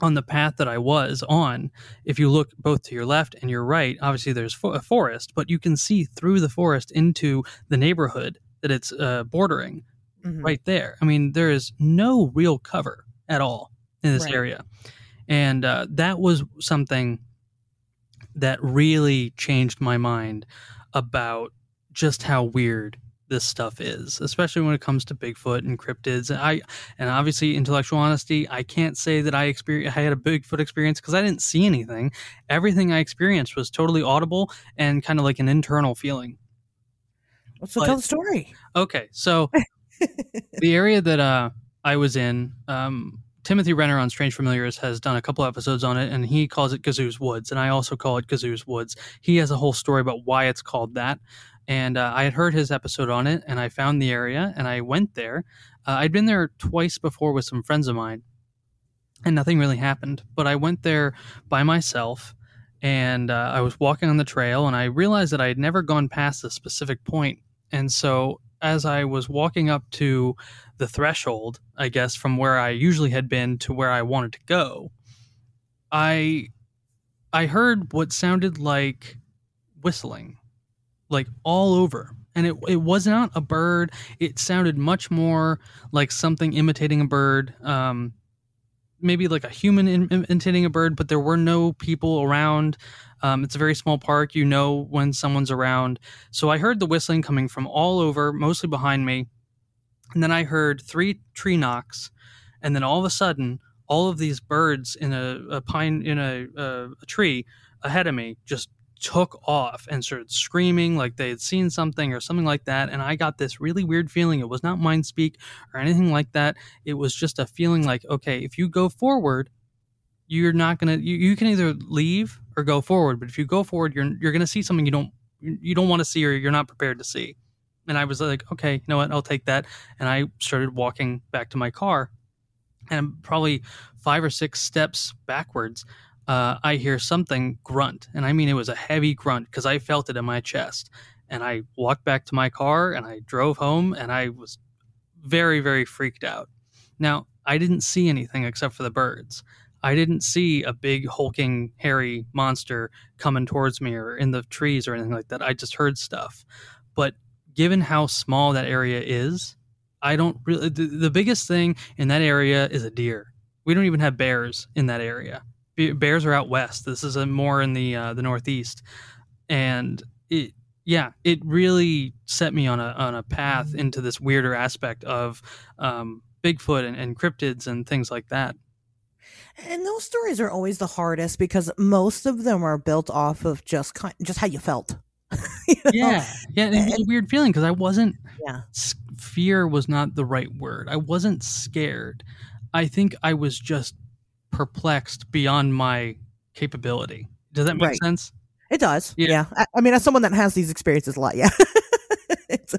on the path that I was on, if you look both to your left and your right, obviously there's fo- a forest, but you can see through the forest into the neighborhood that it's uh, bordering mm-hmm. right there. I mean, there is no real cover at all in this right. area. And uh, that was something that really changed my mind about just how weird this stuff is, especially when it comes to Bigfoot and cryptids. And I and obviously intellectual honesty, I can't say that I experienced I had a Bigfoot experience because I didn't see anything. Everything I experienced was totally audible and kind of like an internal feeling. So but, tell the story. Okay, so the area that uh, I was in, um, Timothy Renner on Strange Familiars has done a couple episodes on it, and he calls it Gazoo's Woods, and I also call it Gazoo's Woods. He has a whole story about why it's called that and uh, I had heard his episode on it, and I found the area, and I went there. Uh, I'd been there twice before with some friends of mine, and nothing really happened. But I went there by myself, and uh, I was walking on the trail, and I realized that I had never gone past a specific point. And so, as I was walking up to the threshold, I guess from where I usually had been to where I wanted to go, I I heard what sounded like whistling like all over. And it, it was not a bird. It sounded much more like something imitating a bird um, maybe like a human in, imitating a bird but there were no people around. Um, it's a very small park. You know when someone's around. So i heard the whistling coming from all over mostly behind me. And then i heard three tree knocks. And then all of a sudden all of these birds in a, a pine in a, a, a tree ahead of me just took off and started screaming like they had seen something or something like that. And I got this really weird feeling. It was not mind speak or anything like that. It was just a feeling like, okay, if you go forward, you're not gonna you, you can either leave or go forward. But if you go forward, you're you're gonna see something you don't you don't want to see or you're not prepared to see. And I was like, okay, you know what? I'll take that. And I started walking back to my car. And probably five or six steps backwards, uh, I hear something grunt. And I mean, it was a heavy grunt because I felt it in my chest. And I walked back to my car and I drove home and I was very, very freaked out. Now, I didn't see anything except for the birds. I didn't see a big hulking hairy monster coming towards me or in the trees or anything like that. I just heard stuff. But given how small that area is, I don't really the, the biggest thing in that area is a deer. We don't even have bears in that area. Bears are out west. This is a more in the uh, the northeast. And it yeah, it really set me on a on a path into this weirder aspect of um, Bigfoot and, and cryptids and things like that. And those stories are always the hardest because most of them are built off of just kind, just how you felt. you know? Yeah, yeah, it was a weird feeling because I wasn't. Yeah, fear was not the right word. I wasn't scared. I think I was just perplexed beyond my capability. Does that make right. sense? It does. Yeah. yeah. I, I, mean, as someone that has these experiences a lot, yeah. it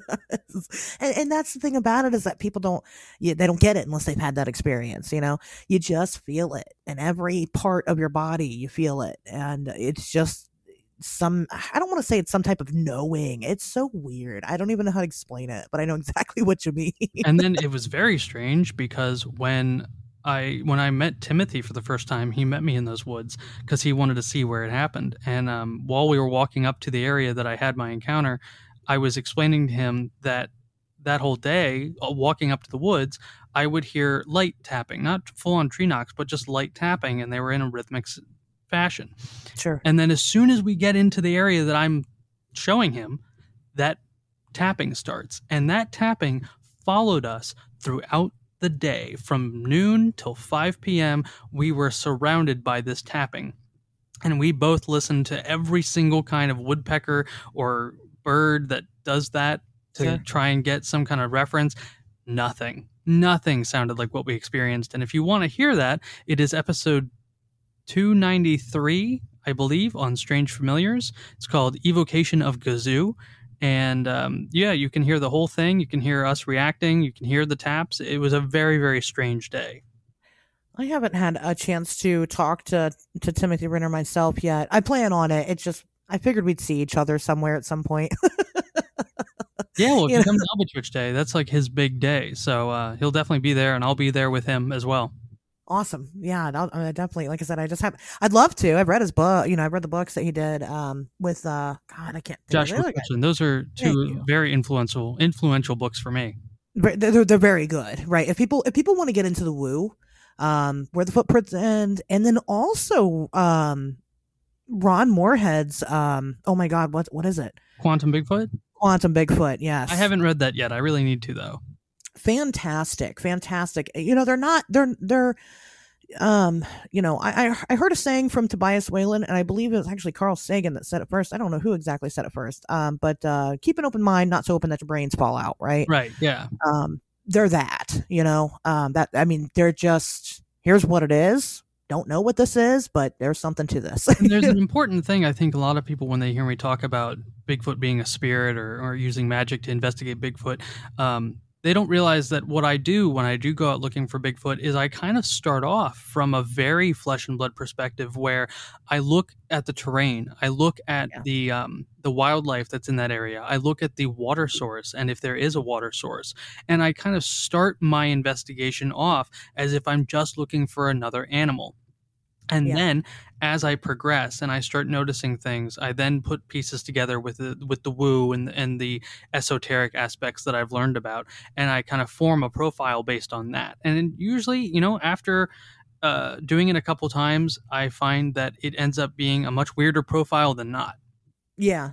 and, and that's the thing about it is that people don't you, they don't get it unless they've had that experience you know you just feel it in every part of your body you feel it and it's just some I don't want to say it's some type of knowing. It's so weird. I don't even know how to explain it, but I know exactly what you mean. and then it was very strange because when I when I met Timothy for the first time, he met me in those woods because he wanted to see where it happened. And um, while we were walking up to the area that I had my encounter, I was explaining to him that that whole day, uh, walking up to the woods, I would hear light tapping, not full on tree knocks, but just light tapping, and they were in a rhythmic fashion. Sure. And then as soon as we get into the area that I'm showing him, that tapping starts. And that tapping followed us throughout the day. From noon till 5 p.m., we were surrounded by this tapping. And we both listened to every single kind of woodpecker or bird that does that to sure. try and get some kind of reference. Nothing. Nothing sounded like what we experienced. And if you want to hear that, it is episode 293, I believe, on Strange Familiars. It's called Evocation of Gazoo. And um, yeah, you can hear the whole thing. You can hear us reacting. You can hear the taps. It was a very, very strange day. I haven't had a chance to talk to to Timothy Renner myself yet. I plan on it. It's just I figured we'd see each other somewhere at some point. yeah, well, if you, come to Albatwitch Day, that's like his big day. So uh, he'll definitely be there, and I'll be there with him as well. Awesome. Yeah, I'll, I definitely. Like I said, I just have. I'd love to. I've read his book. You know, I've read the books that he did um, with. uh God, I can't. Josh. Those are two very influential influential books for me. They're, they're, very good, right? If people if people want to get into the woo, um, where the footprints end, and then also um, Ron Morehead's um oh my god what what is it Quantum Bigfoot Quantum Bigfoot yes I haven't read that yet I really need to though fantastic fantastic you know they're not they're they're um you know I, I, I heard a saying from Tobias Wayland and I believe it was actually Carl Sagan that said it first. I don't know who exactly said it first um but uh keep an open mind not so open that your brains fall out right? Right yeah. Um they're that you know um that I mean they're just here's what it is. Don't know what this is, but there's something to this. there's an important thing I think a lot of people when they hear me talk about Bigfoot being a spirit or, or using magic to investigate Bigfoot, um, they don't realize that what I do when I do go out looking for Bigfoot is I kind of start off from a very flesh and blood perspective where I look at the terrain, I look at yeah. the um, the wildlife that's in that area, I look at the water source and if there is a water source, and I kind of start my investigation off as if I'm just looking for another animal. And yeah. then as I progress and I start noticing things, I then put pieces together with the with the woo and and the esoteric aspects that I've learned about, and I kind of form a profile based on that. And usually, you know, after uh, doing it a couple times, I find that it ends up being a much weirder profile than not. Yeah,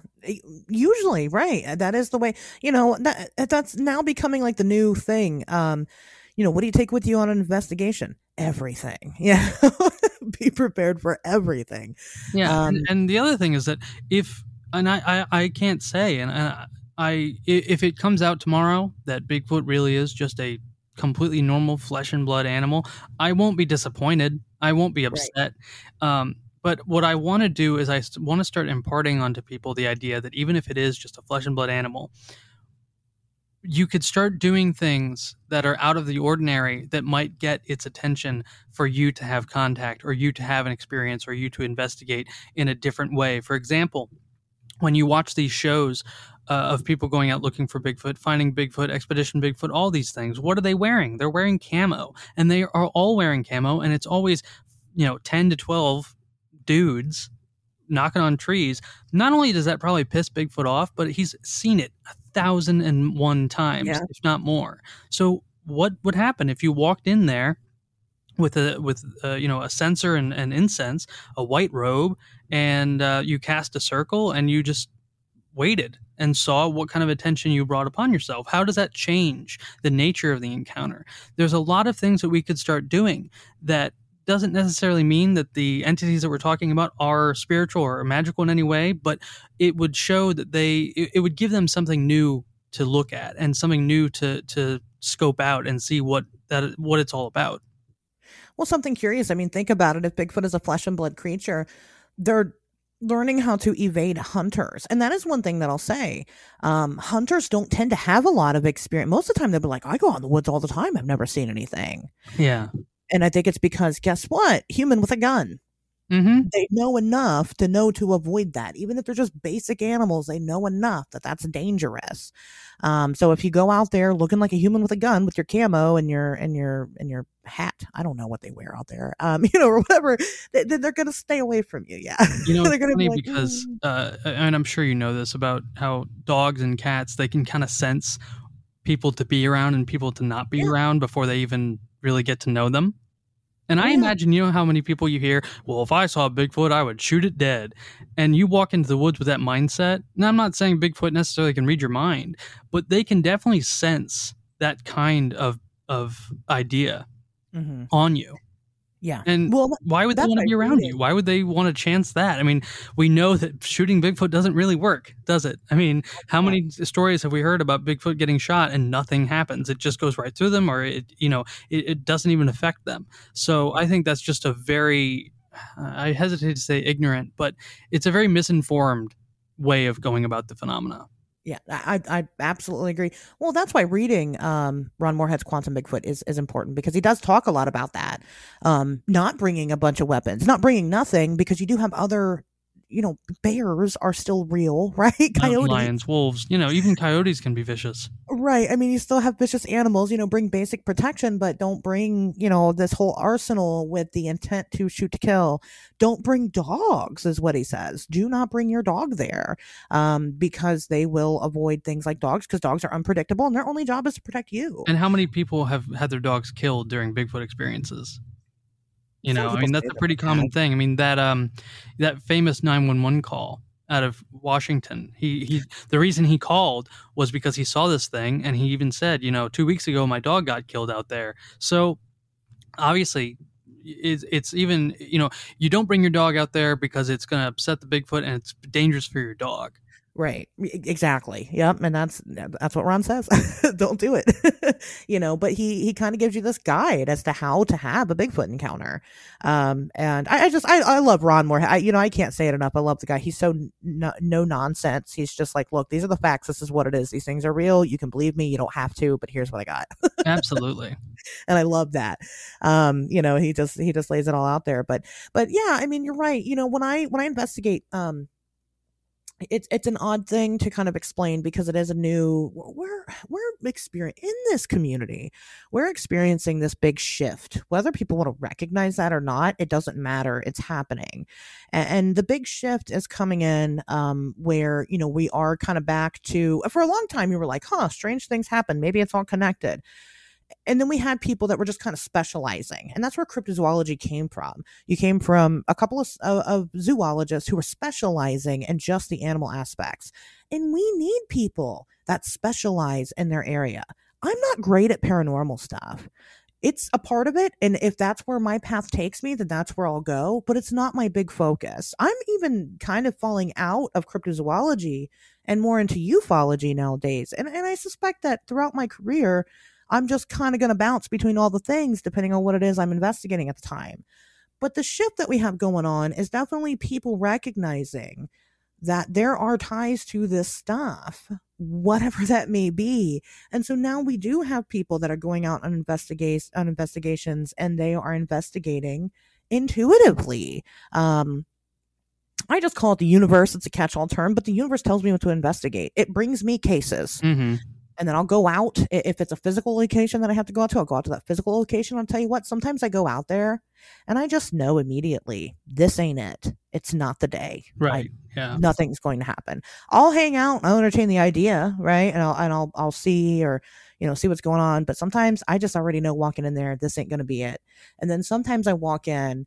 usually, right. That is the way. You know that that's now becoming like the new thing. Um, you know, what do you take with you on an investigation? Everything. Yeah. Be prepared for everything. Yeah. Um, and, and, the other thing is that if, and I, I, I can't say, and I, I, if it comes out tomorrow that Bigfoot really is just a completely normal flesh and blood animal, I won't be disappointed. I won't be upset. Right. Um, but what I want to do is I want to start imparting onto people the idea that even if it is just a flesh and blood animal, you could start doing things that are out of the ordinary that might get its attention for you to have contact or you to have an experience or you to investigate in a different way. For example, when you watch these shows uh, of people going out looking for Bigfoot, finding Bigfoot, Expedition Bigfoot, all these things, what are they wearing? They're wearing camo, and they are all wearing camo, and it's always, you know, 10 to 12 dudes knocking on trees. Not only does that probably piss Bigfoot off, but he's seen it a thousand and one times, Yeah. if not more. So, what would happen if you walked in there with a with uh, you know a censer and, and incense, a white robe, and uh, you cast a circle and you just waited and saw what kind of attention you brought upon yourself? How does that change the nature of the encounter? There's a lot of things that we could start doing that doesn't necessarily mean that the entities that we're talking about are spiritual or magical in any way, but it would show that they it, would give them something new to look at and something new to to scope out and see what that what it's all about. Well, something curious. I mean, think about it. If Bigfoot is a flesh and blood creature, they're learning how to evade hunters. And that is one thing that I'll say. Um, hunters don't tend to have a lot of experience. Most of the time, they'll be like, I go out in the woods all the time. I've never seen anything. Yeah. And I think it's because, guess what? Human with a gun. Mm-hmm. They know enough to know to avoid that. Even if they're just basic animals, they know enough that that's dangerous. Um, so if you go out there looking like a human with a gun with your camo and your and your and your hat, I don't know what they wear out there, um, you know, or whatever, they, they're going to stay away from you. Yeah, You know, they're it's gonna funny be like, because, "Mm." uh, and I'm sure you know this about how dogs and cats they can kind of sense people to be around and people to not be Yeah. around before they even really get to know them. And I yeah. imagine you know how many people you hear, well, if I saw Bigfoot, I would shoot it dead. And you walk into the woods with that mindset. Now, I'm not saying Bigfoot necessarily can read your mind, but they can definitely sense that kind of of idea Mhm. on you. Yeah. And Well, why would they want to be around you? Why would they want to chance that? I mean, we know that shooting Bigfoot doesn't really work, does it? I mean, how many stories have we heard about Bigfoot getting shot and nothing happens? It just goes right through them, or it, you know, it, it doesn't even affect them. So I think that's just a very, I hesitate to say ignorant, but it's a very misinformed way of going about the phenomena. Yeah, I, I absolutely agree. Well, that's why reading um, Ron Morehead's Quantum Bigfoot is, is important because he does talk a lot about that. Um, not bringing a bunch of weapons, not bringing nothing because you do have other, you know, bears are still real, right? Coyotes, lions, wolves, you know, even coyotes can be vicious. right? I mean, you still have vicious animals. You know, bring basic protection, but don't bring you know this whole arsenal with the intent to shoot to kill. Don't bring dogs, is what he says. Do not bring your dog there, um, because they will avoid things like dogs because dogs are unpredictable and their only job is to protect you. And how many people have had their dogs killed during Bigfoot experiences? You know, I mean that's a pretty common thing. I mean that um that famous 911 call out of Washington. He he the reason he called was because he saw this thing and he even said, you know, 2 weeks ago my dog got killed out there. So obviously it's, it's even you know you don't bring your dog out there because it's going to upset the bigfoot and it's dangerous for your dog Right. Exactly. Yep. And that's that's what Ron says. Don't do it. you know, but he he kind of gives you this guide as to how to have a Bigfoot encounter. Um, and I, I just I, I love Ron more. I you know I can't say it enough. I love the guy. He's so no, no nonsense. He's just like, look, these are the facts. This is what it is. These things are real. You can believe me. You don't have to, but here's what I got. absolutely and I love that. Um, you know, he just he just lays it all out there. But but yeah, I mean, you're right. You know, when I when I investigate, um, it's it's an odd thing to kind of explain because it is a new we're we're experience in this community we're experiencing this big shift. Whether people want to recognize that or not it doesn't matter it's happening. And, and the big shift is coming in um, where you know we are kind of back to for a long time you were like huh strange things happen maybe it's all connected and then we had people that were just kind of specializing and that's where cryptozoology came from. You came from a couple of, of, uh, of zoologists who were specializing in just the animal aspects and we need people that specialize in their area. I'm not great at paranormal stuff. It's a part of it and if that's where my path takes me then that's where i'll go but it's not my big focus. I'm even kind of falling out of cryptozoology and more into ufology nowadays and, and i suspect that throughout my career I'm just kind of going to bounce between all the things depending on what it is I'm investigating at the time. But the shift that we have going on is definitely people recognizing that there are ties to this stuff whatever that may be. And so now we do have people that are going out on investigate on investigations and they are investigating intuitively. Um, I just call it the universe. It's a catch all term, but the universe tells me what to investigate. It brings me cases. Mm-hmm. And then I'll go out. If it's a physical location that I have to go out to, I'll go out to that physical location. I'll tell you what, sometimes I go out there and I just know immediately this ain't it. It's not the day. Right. I, yeah. Nothing's going to happen. I'll hang out. I'll entertain the idea, right? And I'll and I'll I'll see or you know see what's going on. But sometimes I just already know walking in there, this ain't going to be it. And then sometimes I walk in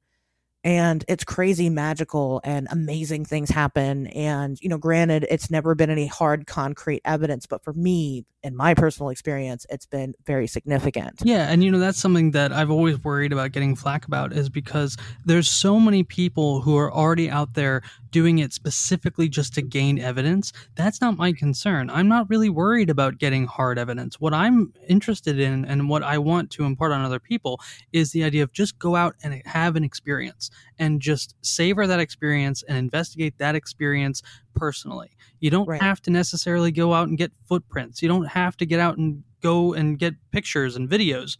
and it's crazy magical and amazing things happen. And you know granted it's never been any hard concrete evidence but for me in my personal experience it's been very significant. Yeah and you know that's something that i've always worried about getting flack about is because there's so many people who are already out there doing it specifically just to gain evidence that's not my concern i'm not really worried about getting hard evidence what i'm interested in and what i want to impart on other people is the idea of just go out and have an experience and just savor that experience and investigate that experience personally. You don't Right. have to necessarily go out and get footprints. You don't have to get out and go and get pictures and videos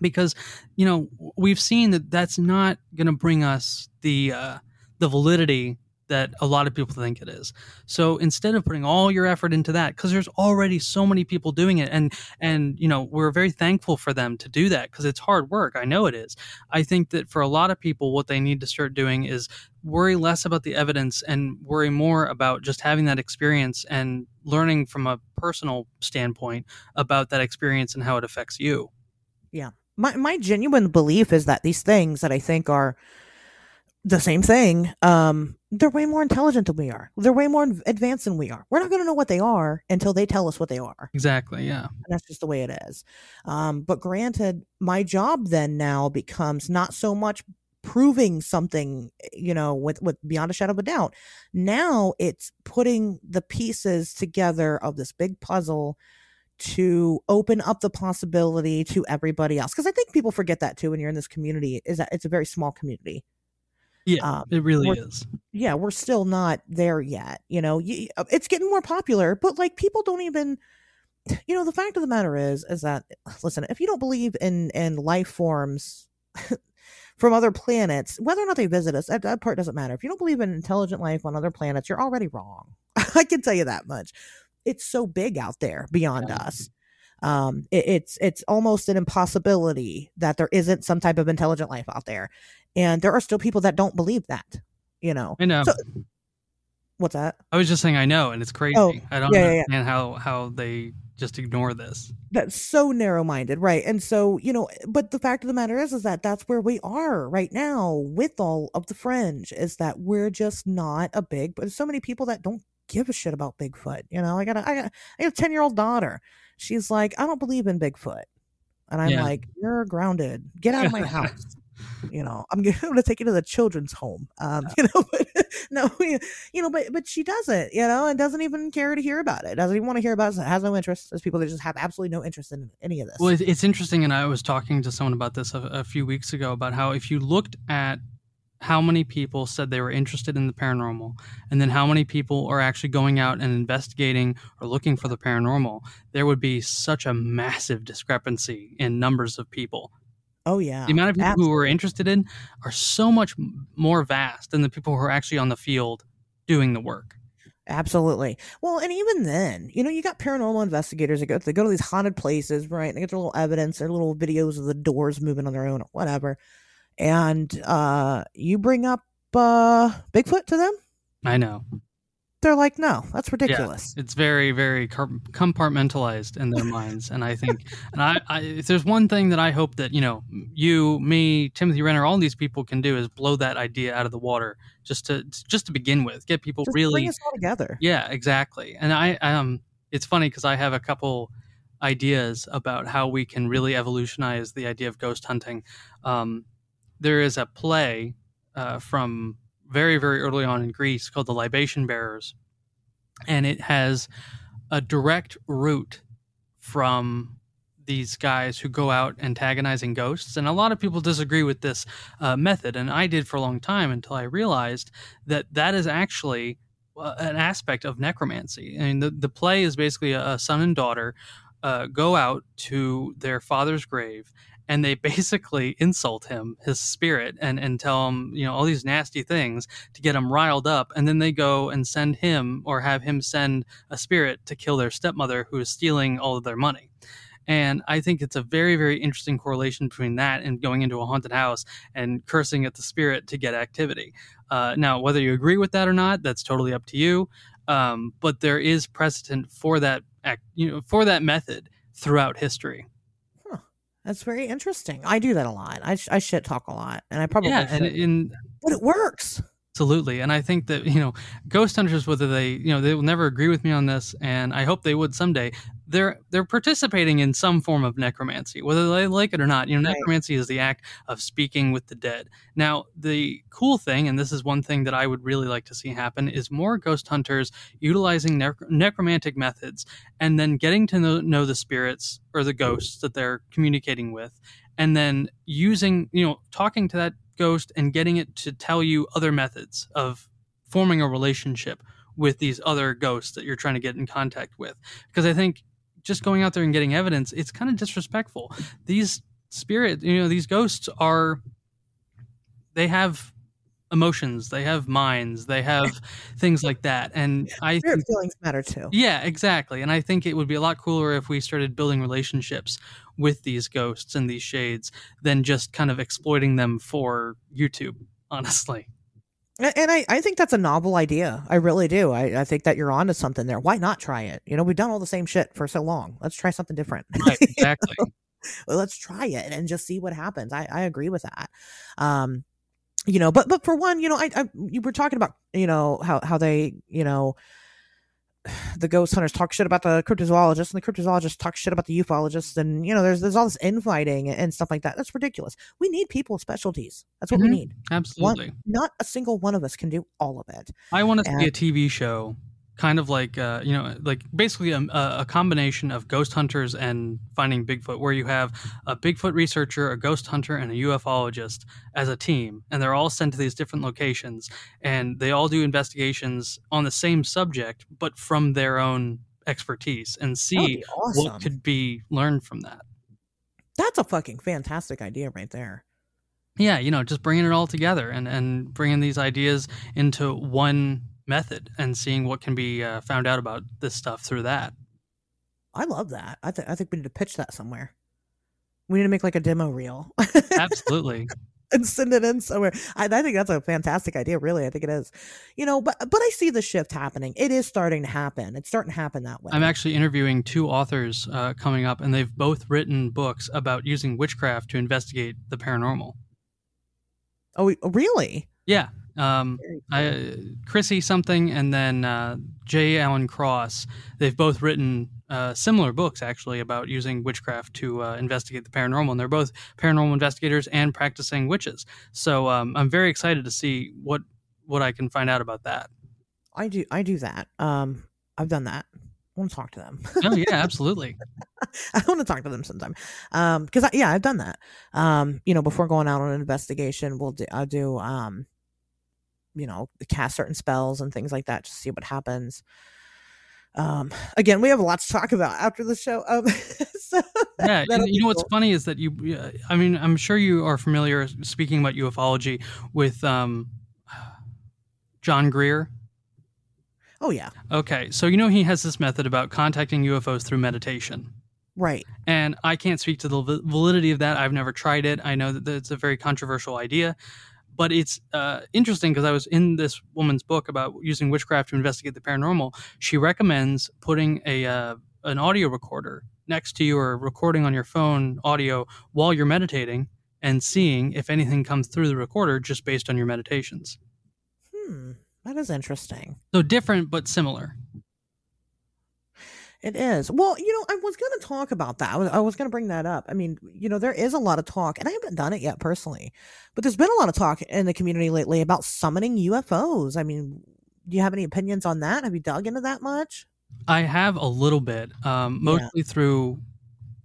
because you know we've seen that that's not going to bring us the uh, the validity that a lot of people think it is. So instead of putting all your effort into that, because there's already so many people doing it, and and you know we're very thankful for them to do that because it's hard work. I know it is. I think that for a lot of people, what they need to start doing is worry less about the evidence and worry more about just having that experience and learning from a personal standpoint about that experience and how it affects you. Yeah. My my genuine belief is that these things that I think are the same thing, um, they're way more intelligent than we are. They're way more advanced than we are. We're not going to know what they are until they tell us what they are. Exactly. Yeah. And that's just the way it is. Um, but granted, my job then now becomes not so much proving something, you know, with, with beyond a shadow of a doubt. Now it's putting the pieces together of this big puzzle to open up the possibility to everybody else. Because I think people forget that too when you're in this community, is that it's a very small community. Yeah. Um, It really is. yeah, we're still not there yet. You know, you, it's getting more popular, but like people don't even. You know, the fact of the matter is, is that listen, if you don't believe in in life forms from other planets, whether or not they visit us, that, that part doesn't matter. If you don't believe in intelligent life on other planets, you're already wrong. I can tell you that much. It's so big out there beyond Yeah. us. Um, it, it's it's almost an impossibility that there isn't some type of intelligent life out there, and there are still people that don't believe that. You know, I know. So- what's that? I was just saying I know, and it's crazy. Oh, I don't yeah, yeah, yeah. understand how how they just ignore this. that's so narrow-minded right and so you know but the fact of the matter is is that that's where we are right now with all of the fringe is that we're just not a big but so many people that don't give a shit about bigfoot you know i got a i got i got a 10 year old daughter she's like i don't believe in bigfoot. And i'm Yeah. like you're grounded. Get out of my house. You know i'm gonna, take you to the children's home. Um you know but no you know but but she doesn't you know and doesn't even care to hear about it doesn't even want to hear about it has no interest there's people that just have absolutely no interest in any of this. Well, it's, it's interesting, and I was talking to someone about this a, a few weeks ago about how if you looked at how many people said they were interested in the paranormal, and then how many people are actually going out and investigating or looking for the paranormal, there would be such a massive discrepancy in numbers of people. oh yeah the amount of people who are interested in are so much more vast than the people who are actually on the field doing the work. Absolutely. Well, and even then, you know, you got paranormal investigators that go they go to these haunted places, right? They get their little evidence, their little videos of the doors moving on their own or whatever. And uh you bring up uh Bigfoot to them, I know. they're like, no, that's ridiculous. It's very, very compartmentalized in their minds, and I think, and I, I, if there's one thing that I hope that you know, you, me, Timothy Renner, all these people can do is blow that idea out of the water, just to, just to begin with, get people Just really bring us all together. Yeah, exactly. And I um it's funny because I have a couple ideas about how we can really evolutionize the idea of ghost hunting. Um, there is a play uh, from very very early on in Greece called The Libation Bearers, and it has a direct route from these guys who go out antagonizing ghosts. And a lot of people disagree with this uh, method, and I did for a long time until I realized that that is actually uh, an aspect of necromancy. I mean, the, the play is basically a, a son and daughter uh, go out to their father's grave and they basically insult him, his spirit, and and tell him you know all these nasty things to get him riled up, and then they go and send him or have him send a spirit to kill their stepmother who is stealing all of their money. And I think it's a very, very interesting correlation between that and going into a haunted house and cursing at the spirit to get activity. Uh, now, whether you agree with that or not, that's totally up to you. Um, but there is precedent for that, act, you know, for that method throughout history. That's very interesting. I do that a lot. I, I shit talk a lot, and I probably yeah, and, and but it works. Absolutely. And I think that, you know, ghost hunters, whether they, you know, they will never agree with me on this, and I hope they would someday, they're they're participating in some form of necromancy, whether they like it or not. You know, right. necromancy is the act of speaking with the dead. Now, the cool thing, and this is one thing that I would really like to see happen, is more ghost hunters utilizing ne- necromantic methods and then getting to know, know the spirits or the ghosts that they're communicating with, and then using, you know, talking to that Ghost and getting it to tell you other methods of forming a relationship with these other ghosts that you're trying to get in contact with. Because I think just going out there and getting evidence, it's kind of disrespectful. These spirits, you know, these ghosts are, they have emotions, they have minds, they have things like that. And I Spirit think, feelings matter too. Yeah, exactly. And I think it would be a lot cooler if we started building relationships with these ghosts and these shades than just kind of exploiting them for YouTube, honestly. And I, I think that's a novel idea. I really do. I, I think that you're onto something there. Why not try it? You know, we've done all the same shit for so long. Let's try something different. Right, exactly. well, let's try it and just see what happens. I, I agree with that. Um, you know, but but for one, you know, I, I you were talking about, you know, how how they, you know, the ghost hunters talk shit about the cryptozoologists and the cryptozoologists talk shit about the ufologists and you know there's there's all this infighting and stuff like that. That's ridiculous. We need people with specialties. That's what mm-hmm. we need absolutely. one, not a single one of us can do all of it. I want to see a tv show kind of like uh, you know like basically a, a, combination of ghost hunters and finding bigfoot where you have a bigfoot researcher a ghost hunter and a ufologist as a team and they're all sent to these different locations and they all do investigations on the same subject but from their own expertise and see awesome. what could be learned from that that's a fucking fantastic idea right there yeah you know just bringing it all together and and bringing these ideas into one method and seeing what can be uh, found out about this stuff through that. I love that. I think I think we need to pitch that somewhere. We need to make like a demo reel. Absolutely. and send it in somewhere. I, I, think that's a fantastic idea. Really, I think it is. You know, but but I see the shift happening. It is starting to happen. It's starting to happen that way. I'm actually interviewing two authors uh, coming up, and they've both written books about using witchcraft to investigate the paranormal. Oh, really? Yeah, um, I, Chrissy something and then uh, J. Allen Cross. They've both written uh, similar books actually about using witchcraft to uh, investigate the paranormal, and they're both paranormal investigators and practicing witches. So um, I'm very excited to see what what I can find out about that. I do I do that. Um, I've done that. I want to talk to them. oh yeah, absolutely. I want to talk to them sometime. Um, because yeah, I've done that. Um, you know, before going out on an investigation, we'll do I'll do um you know cast certain spells and things like that to see what happens. Um again we have a lot to talk about after the show. Um so yeah you know what's funny is that you i mean i'm sure you are familiar speaking about ufology with um john greer oh yeah. Okay so you know he has this method about contacting ufos through meditation. Right. And I can't speak to the validity of that. I've never tried it. I know that it's a very controversial idea but it's uh, interesting because I was in this woman's book about using witchcraft to investigate the paranormal. She recommends putting a uh, an audio recorder next to you or recording on your phone audio while you're meditating and seeing if anything comes through the recorder just based on your meditations. Hmm, that is interesting. So different but similar. It is. Well, you know, I was going to talk about that. I was, I was going to bring that up. I mean, you know, there is a lot of talk, and I haven't done it yet personally, but there's been a lot of talk in the community lately about summoning UFOs. I mean, do you have any opinions on that? Have you dug into that much? I have a little bit, um, mostly yeah. through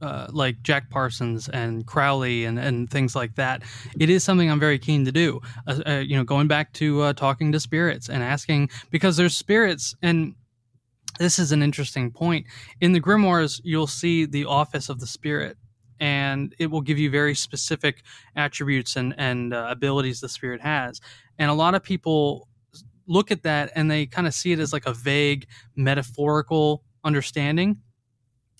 uh, like Jack Parsons and Crowley and, and things like that, it is something I'm very keen to do. Uh, uh, you know, going back to uh, talking to spirits and asking because there's spirits, and this is an interesting point. In the grimoires, you'll see the office of the spirit, and it will give you very specific attributes and and uh, abilities the spirit has. And a lot of people look at that and they kind of see it as like a vague metaphorical understanding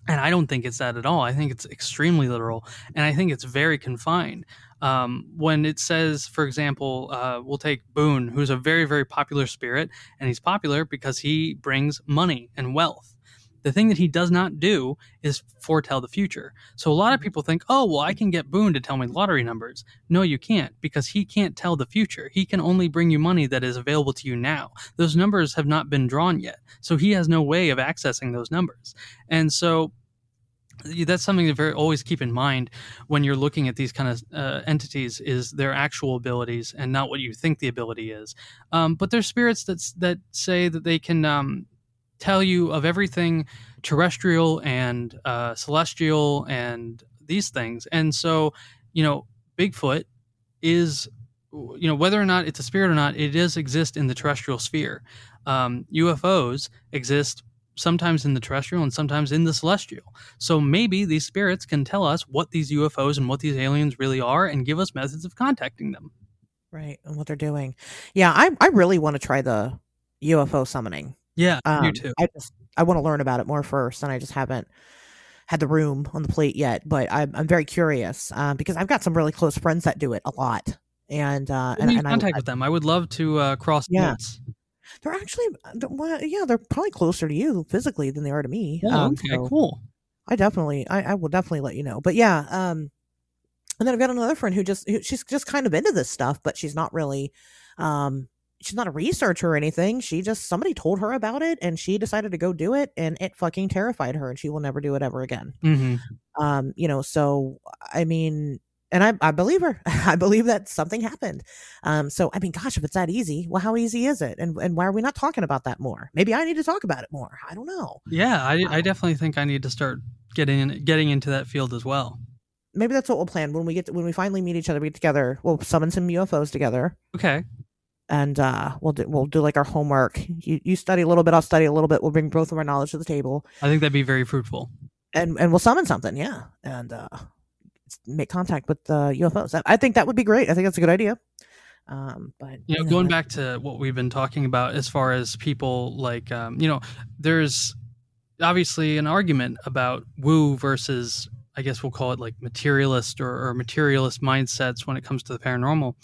and I don't think it's that at all. I think it's extremely literal, and I think it's very confined. Um, when it says, for example, uh, we'll take Bune, who's a very, very popular spirit, and he's popular because he brings money and wealth. The thing that he does not do is foretell the future. So a lot of people think, oh, well, I can get Bune to tell me lottery numbers. No, you can't because he can't tell the future. He can only bring you money that is available to you now. Those numbers have not been drawn yet. So he has no way of accessing those numbers. And so that's something to very always keep in mind when you're looking at these kind of uh, entities is their actual abilities and not what you think the ability is um, but there's spirits that that say that they can um, tell you of everything terrestrial and uh, celestial and these things. And so, you know, Bigfoot is, you know, whether or not it's a spirit or not, it does exist in the terrestrial sphere. Um, UFOs exist sometimes in the terrestrial and sometimes in the celestial. So maybe these spirits can tell us what these UFOs and what these aliens really are and give us methods of contacting them. Right, and what they're doing. Yeah, I I really want to try the UFO summoning. Yeah, um, you too. I just I want to learn about it more first, and I just haven't had the room on the plate yet. But I'm I'm very curious um, because I've got some really close friends that do it a lot, and uh, and, and contact I, with them. I would love to uh, cross yeah. Notes. They're actually, well, yeah, they're probably closer to you physically than they are to me. Oh, um, okay, so cool. I definitely, I, I will definitely let you know. But yeah, um, and then I've got another friend who just, who, she's just kind of into this stuff, but she's not really, um, she's not a researcher or anything. She just somebody told her about it and she decided to go do it and it fucking terrified her and she will never do it ever again. Mm-hmm. Um, you know, so I mean, and I, I believe her. I believe that something happened. Um, so I mean, gosh, if it's that easy, well, how easy is it? And and why are we not talking about that more? Maybe I need to talk about it more. I don't know. Yeah, I, I definitely think I need to start getting in, getting into that field as well. Maybe that's what we'll plan when we get to, when we finally meet each other. We get together. We'll summon some UFOs together. Okay and uh, we'll do we'll do like our homework. You you study a little bit, I'll study a little bit. We'll bring both of our knowledge to the table. I think that'd be very fruitful. And and we'll summon something, yeah, and uh, make contact with the UFOs. I think that would be great. I think that's a good idea. Um, but you know, you going back to what we've been talking about as far as people like, um, you know, there's obviously an argument about woo versus I guess we'll call it like materialist or, or materialist mindsets when it comes to the paranormal.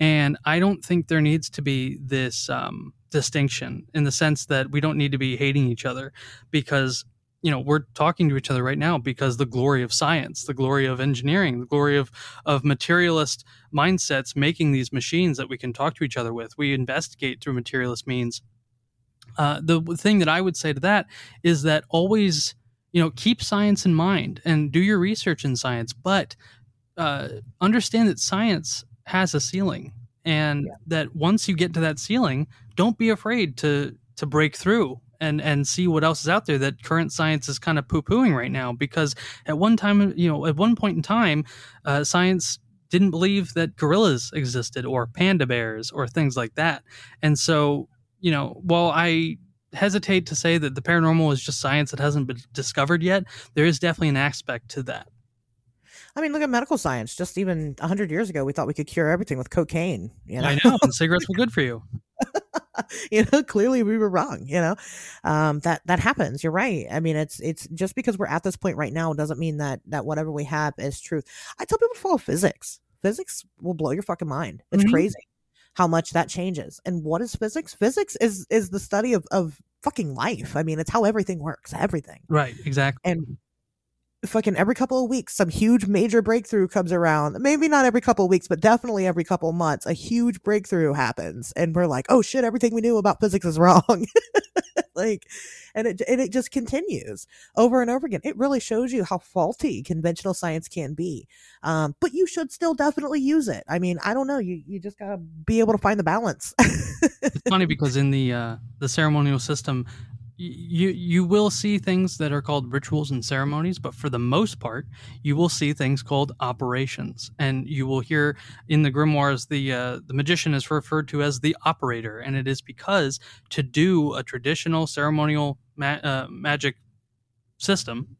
And I don't think there needs to be this um, distinction in the sense that we don't need to be hating each other because you know we're talking to each other right now because the glory of science the glory of engineering the glory of of materialist mindsets making these machines that we can talk to each other with we investigate through materialist means uh, the thing that i would say to that is that always you know keep science in mind and do your research in science but uh, understand that science has a ceiling and yeah. that once you get to that ceiling don't be afraid to to break through and and see what else is out there that current science is kind of poo-pooing right now because at one time you know at one point in time uh, science didn't believe that gorillas existed or panda bears or things like that and so you know while i hesitate to say that the paranormal is just science that hasn't been discovered yet there is definitely an aspect to that I mean, look at medical science. Just even 100 years ago, we thought we could cure everything with cocaine. You know? I know. And cigarettes were good for you. you know, clearly we were wrong, you know. Um, that that happens. You're right. I mean, it's it's just because we're at this point right now doesn't mean that that whatever we have is truth. I tell people to follow physics. Physics will blow your fucking mind. It's mm-hmm. crazy how much that changes. And what is physics? Physics is is the study of of fucking life. I mean, it's how everything works, everything. Right, exactly. And fucking every couple of weeks some huge major breakthrough comes around. Maybe not every couple of weeks but definitely every couple of months a huge breakthrough happens. And we're like oh shit everything we knew about physics is wrong. Like and it and it just continues over and over again. It really shows you how faulty conventional science can be. Um, but you should still definitely use it. I mean i don't know. You you just gotta be able to find the balance. It's funny because in the uh the ceremonial system you you will see things that are called rituals and ceremonies but for the most part you will see things called operations. And you will hear in the grimoires the uh, the magician is referred to as the operator. And it is because to do a traditional ceremonial ma- uh, magic system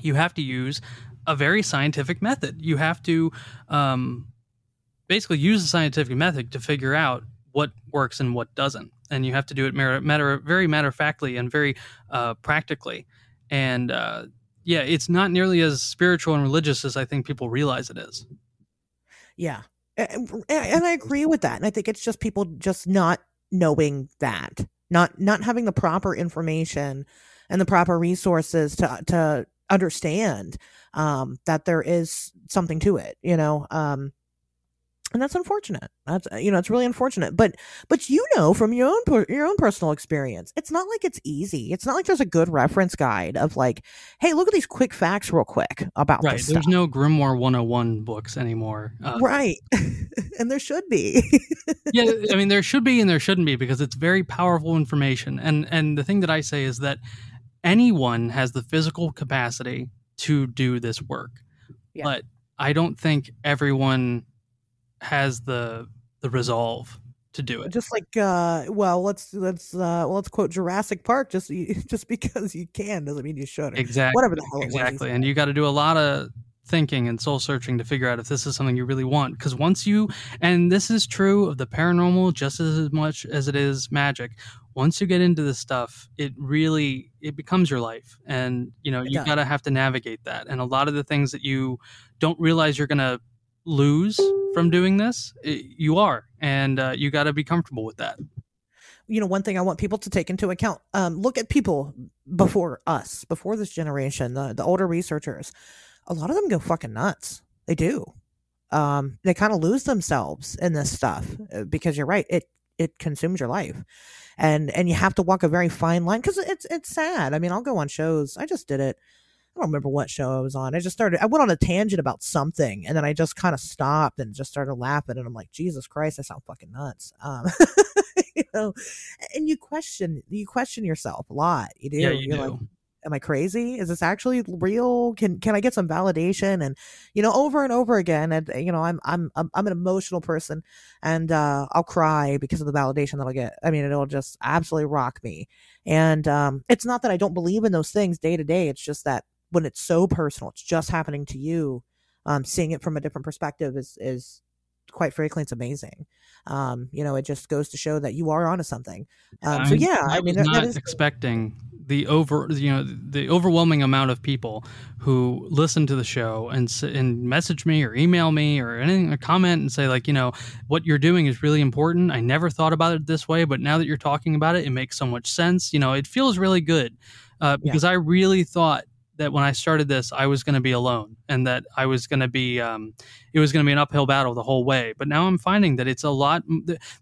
you have to use a very scientific method. You have to um, basically use the scientific method to figure out what works and what doesn't and you have to do it matter, matter very matter of factly and very uh, practically. And uh, yeah, it's not nearly as spiritual and religious as I think people realize it is. Yeah, and, and I agree with that. And I think it's just people just not knowing that, not not having the proper information and the proper resources to to understand um, that there is something to it. You know, um, and that's unfortunate. That's uh, you know it's really unfortunate. But but you know from your own your own personal experience it's not like it's easy. It's not like there's a good reference guide of like hey look at these quick facts real quick about right. there's no grimoire 101 books anymore uh, right. And there should be. Yeah i mean there should be and there shouldn't be because it's very powerful information. And and the thing that i say is that anyone has the physical capacity to do this work. Yeah. but i don't think everyone has the the resolve to do it. Just like uh well, let's let's uh well, let's quote Jurassic Park just just because you can doesn't mean you should. Exactly. Whatever the hell Exactly. And you got to do a lot of thinking and soul searching to figure out if this is something you really want because once you and this is true of the paranormal just as much as it is magic once you get into this stuff it really it becomes your life and you know you got to have to navigate that and a lot of the things that you don't realize you're going to lose from doing this, you are, and uh, you got to be comfortable with that. You know, one thing I want people to take into account: um, look at people before us, before this generation, the the older researchers. A lot of them go fucking nuts. They do. Um, they kind of lose themselves in this stuff uh, because you're right. It it consumes your life and and you have to walk a very fine line because it's it's sad i mean i'll go on shows i just did it I don't remember what show I was on. I just started, I went on a tangent about something and then I just kind of stopped and just started laughing. And I'm like, Jesus Christ, I sound fucking nuts. Um, you know, and you question, you question yourself a lot. You do. Yeah, you You're do. like, am I crazy? Is this actually real? Can can I get some validation? And you know, over and over again. And you know, I'm I'm I'm, I'm an emotional person, and uh, I'll cry because of the validation that I'll get. I mean, it'll just absolutely rock me. And um, it's not that I don't believe in those things day to day. It's just that when it's so personal, it's just happening to you. Um, seeing it from a different perspective is is quite frankly, it's amazing. Um, you know, it just goes to show that you are onto something. Um, so yeah, I, I mean, that, not that is expecting the over, you know, the overwhelming amount of people who listen to the show and and message me or email me or anything, or comment and say like, you know, what you're doing is really important. I never thought about it this way, but now that you're talking about it, it makes so much sense. You know, it feels really good uh, because yeah. I really thought that when I started this, I was going to be alone and that I was going to be, um, it was going to be an uphill battle the whole way. But now I'm finding that it's a lot,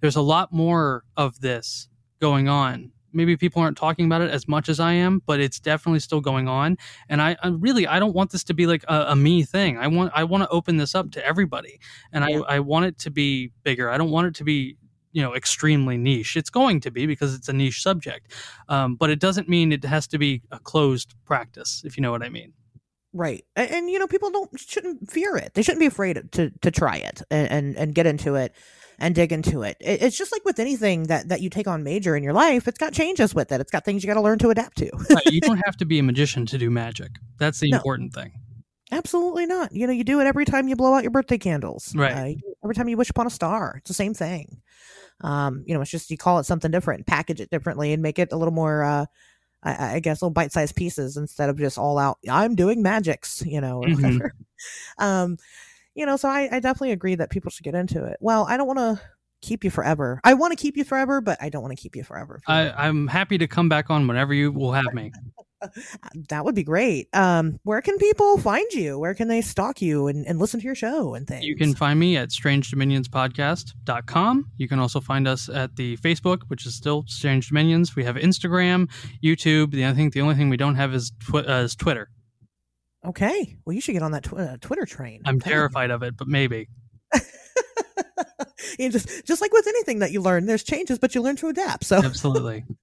there's a lot more of this going on. Maybe people aren't talking about it as much as I am, but it's definitely still going on. And I, I really, I don't want this to be like a, a, me thing. I want, I want to open this up to everybody, and yeah. I, I want it to be bigger. I don't want it to be you know extremely niche it's going to be because it's a niche subject um, but it doesn't mean it has to be a closed practice if you know what i mean right and, and you know people don't shouldn't fear it they shouldn't be afraid to to try it and and, and get into it and dig into it. it. It's just like with anything that that you take on major in your life, it's got changes with it. It's got things you got to learn to adapt to. right. You don't have to be a magician to do magic. That's the no. important thing. Absolutely not. You know, you do it every time you blow out your birthday candles. Right. Uh, every time you wish upon a star. It's the same thing. Um, you know, it's just you call it something different, package it differently, and make it a little more. Uh, I, I guess little bite-sized pieces instead of just all out. I'm doing magics, you know, or mm-hmm. whatever. um, you know, so I, I definitely agree that people should get into it. Well, I don't want to keep you forever. I want to keep you forever, but I don't want to keep you forever. I, I'm happy to come back on whenever you will have me. That would be great. Um, where can people find you? Where can they stalk you and, and listen to your show and things? You can find me at strangedominionspodcast.com. You can also find us at the Facebook, which is still Strange Dominions. We have Instagram, YouTube. The I think the only thing we don't have is, twi- uh, is Twitter. Okay. Well, you should get on that tw- uh, Twitter train. I'm terrified of it, but maybe. you just just like with anything that you learn, there's changes, but you learn to adapt. So absolutely.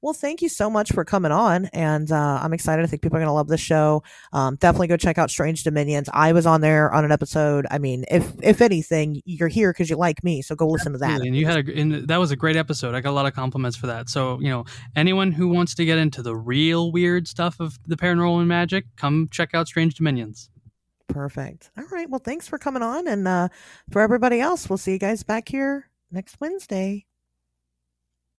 Well, thank you so much for coming on, and uh, I'm excited. I think people are going to love this show. Um, definitely go check out Strange Dominions. I was on there on an episode. I mean, if if anything, you're here because you like me, so go listen Absolutely. to that. And you had a and that was a great episode. I got a lot of compliments for that. So you know, anyone who wants to get into the real weird stuff of the paranormal and magic, come check out Strange Dominions. Perfect. All right. Well, thanks for coming on, and uh, for everybody else, we'll see you guys back here next Wednesday.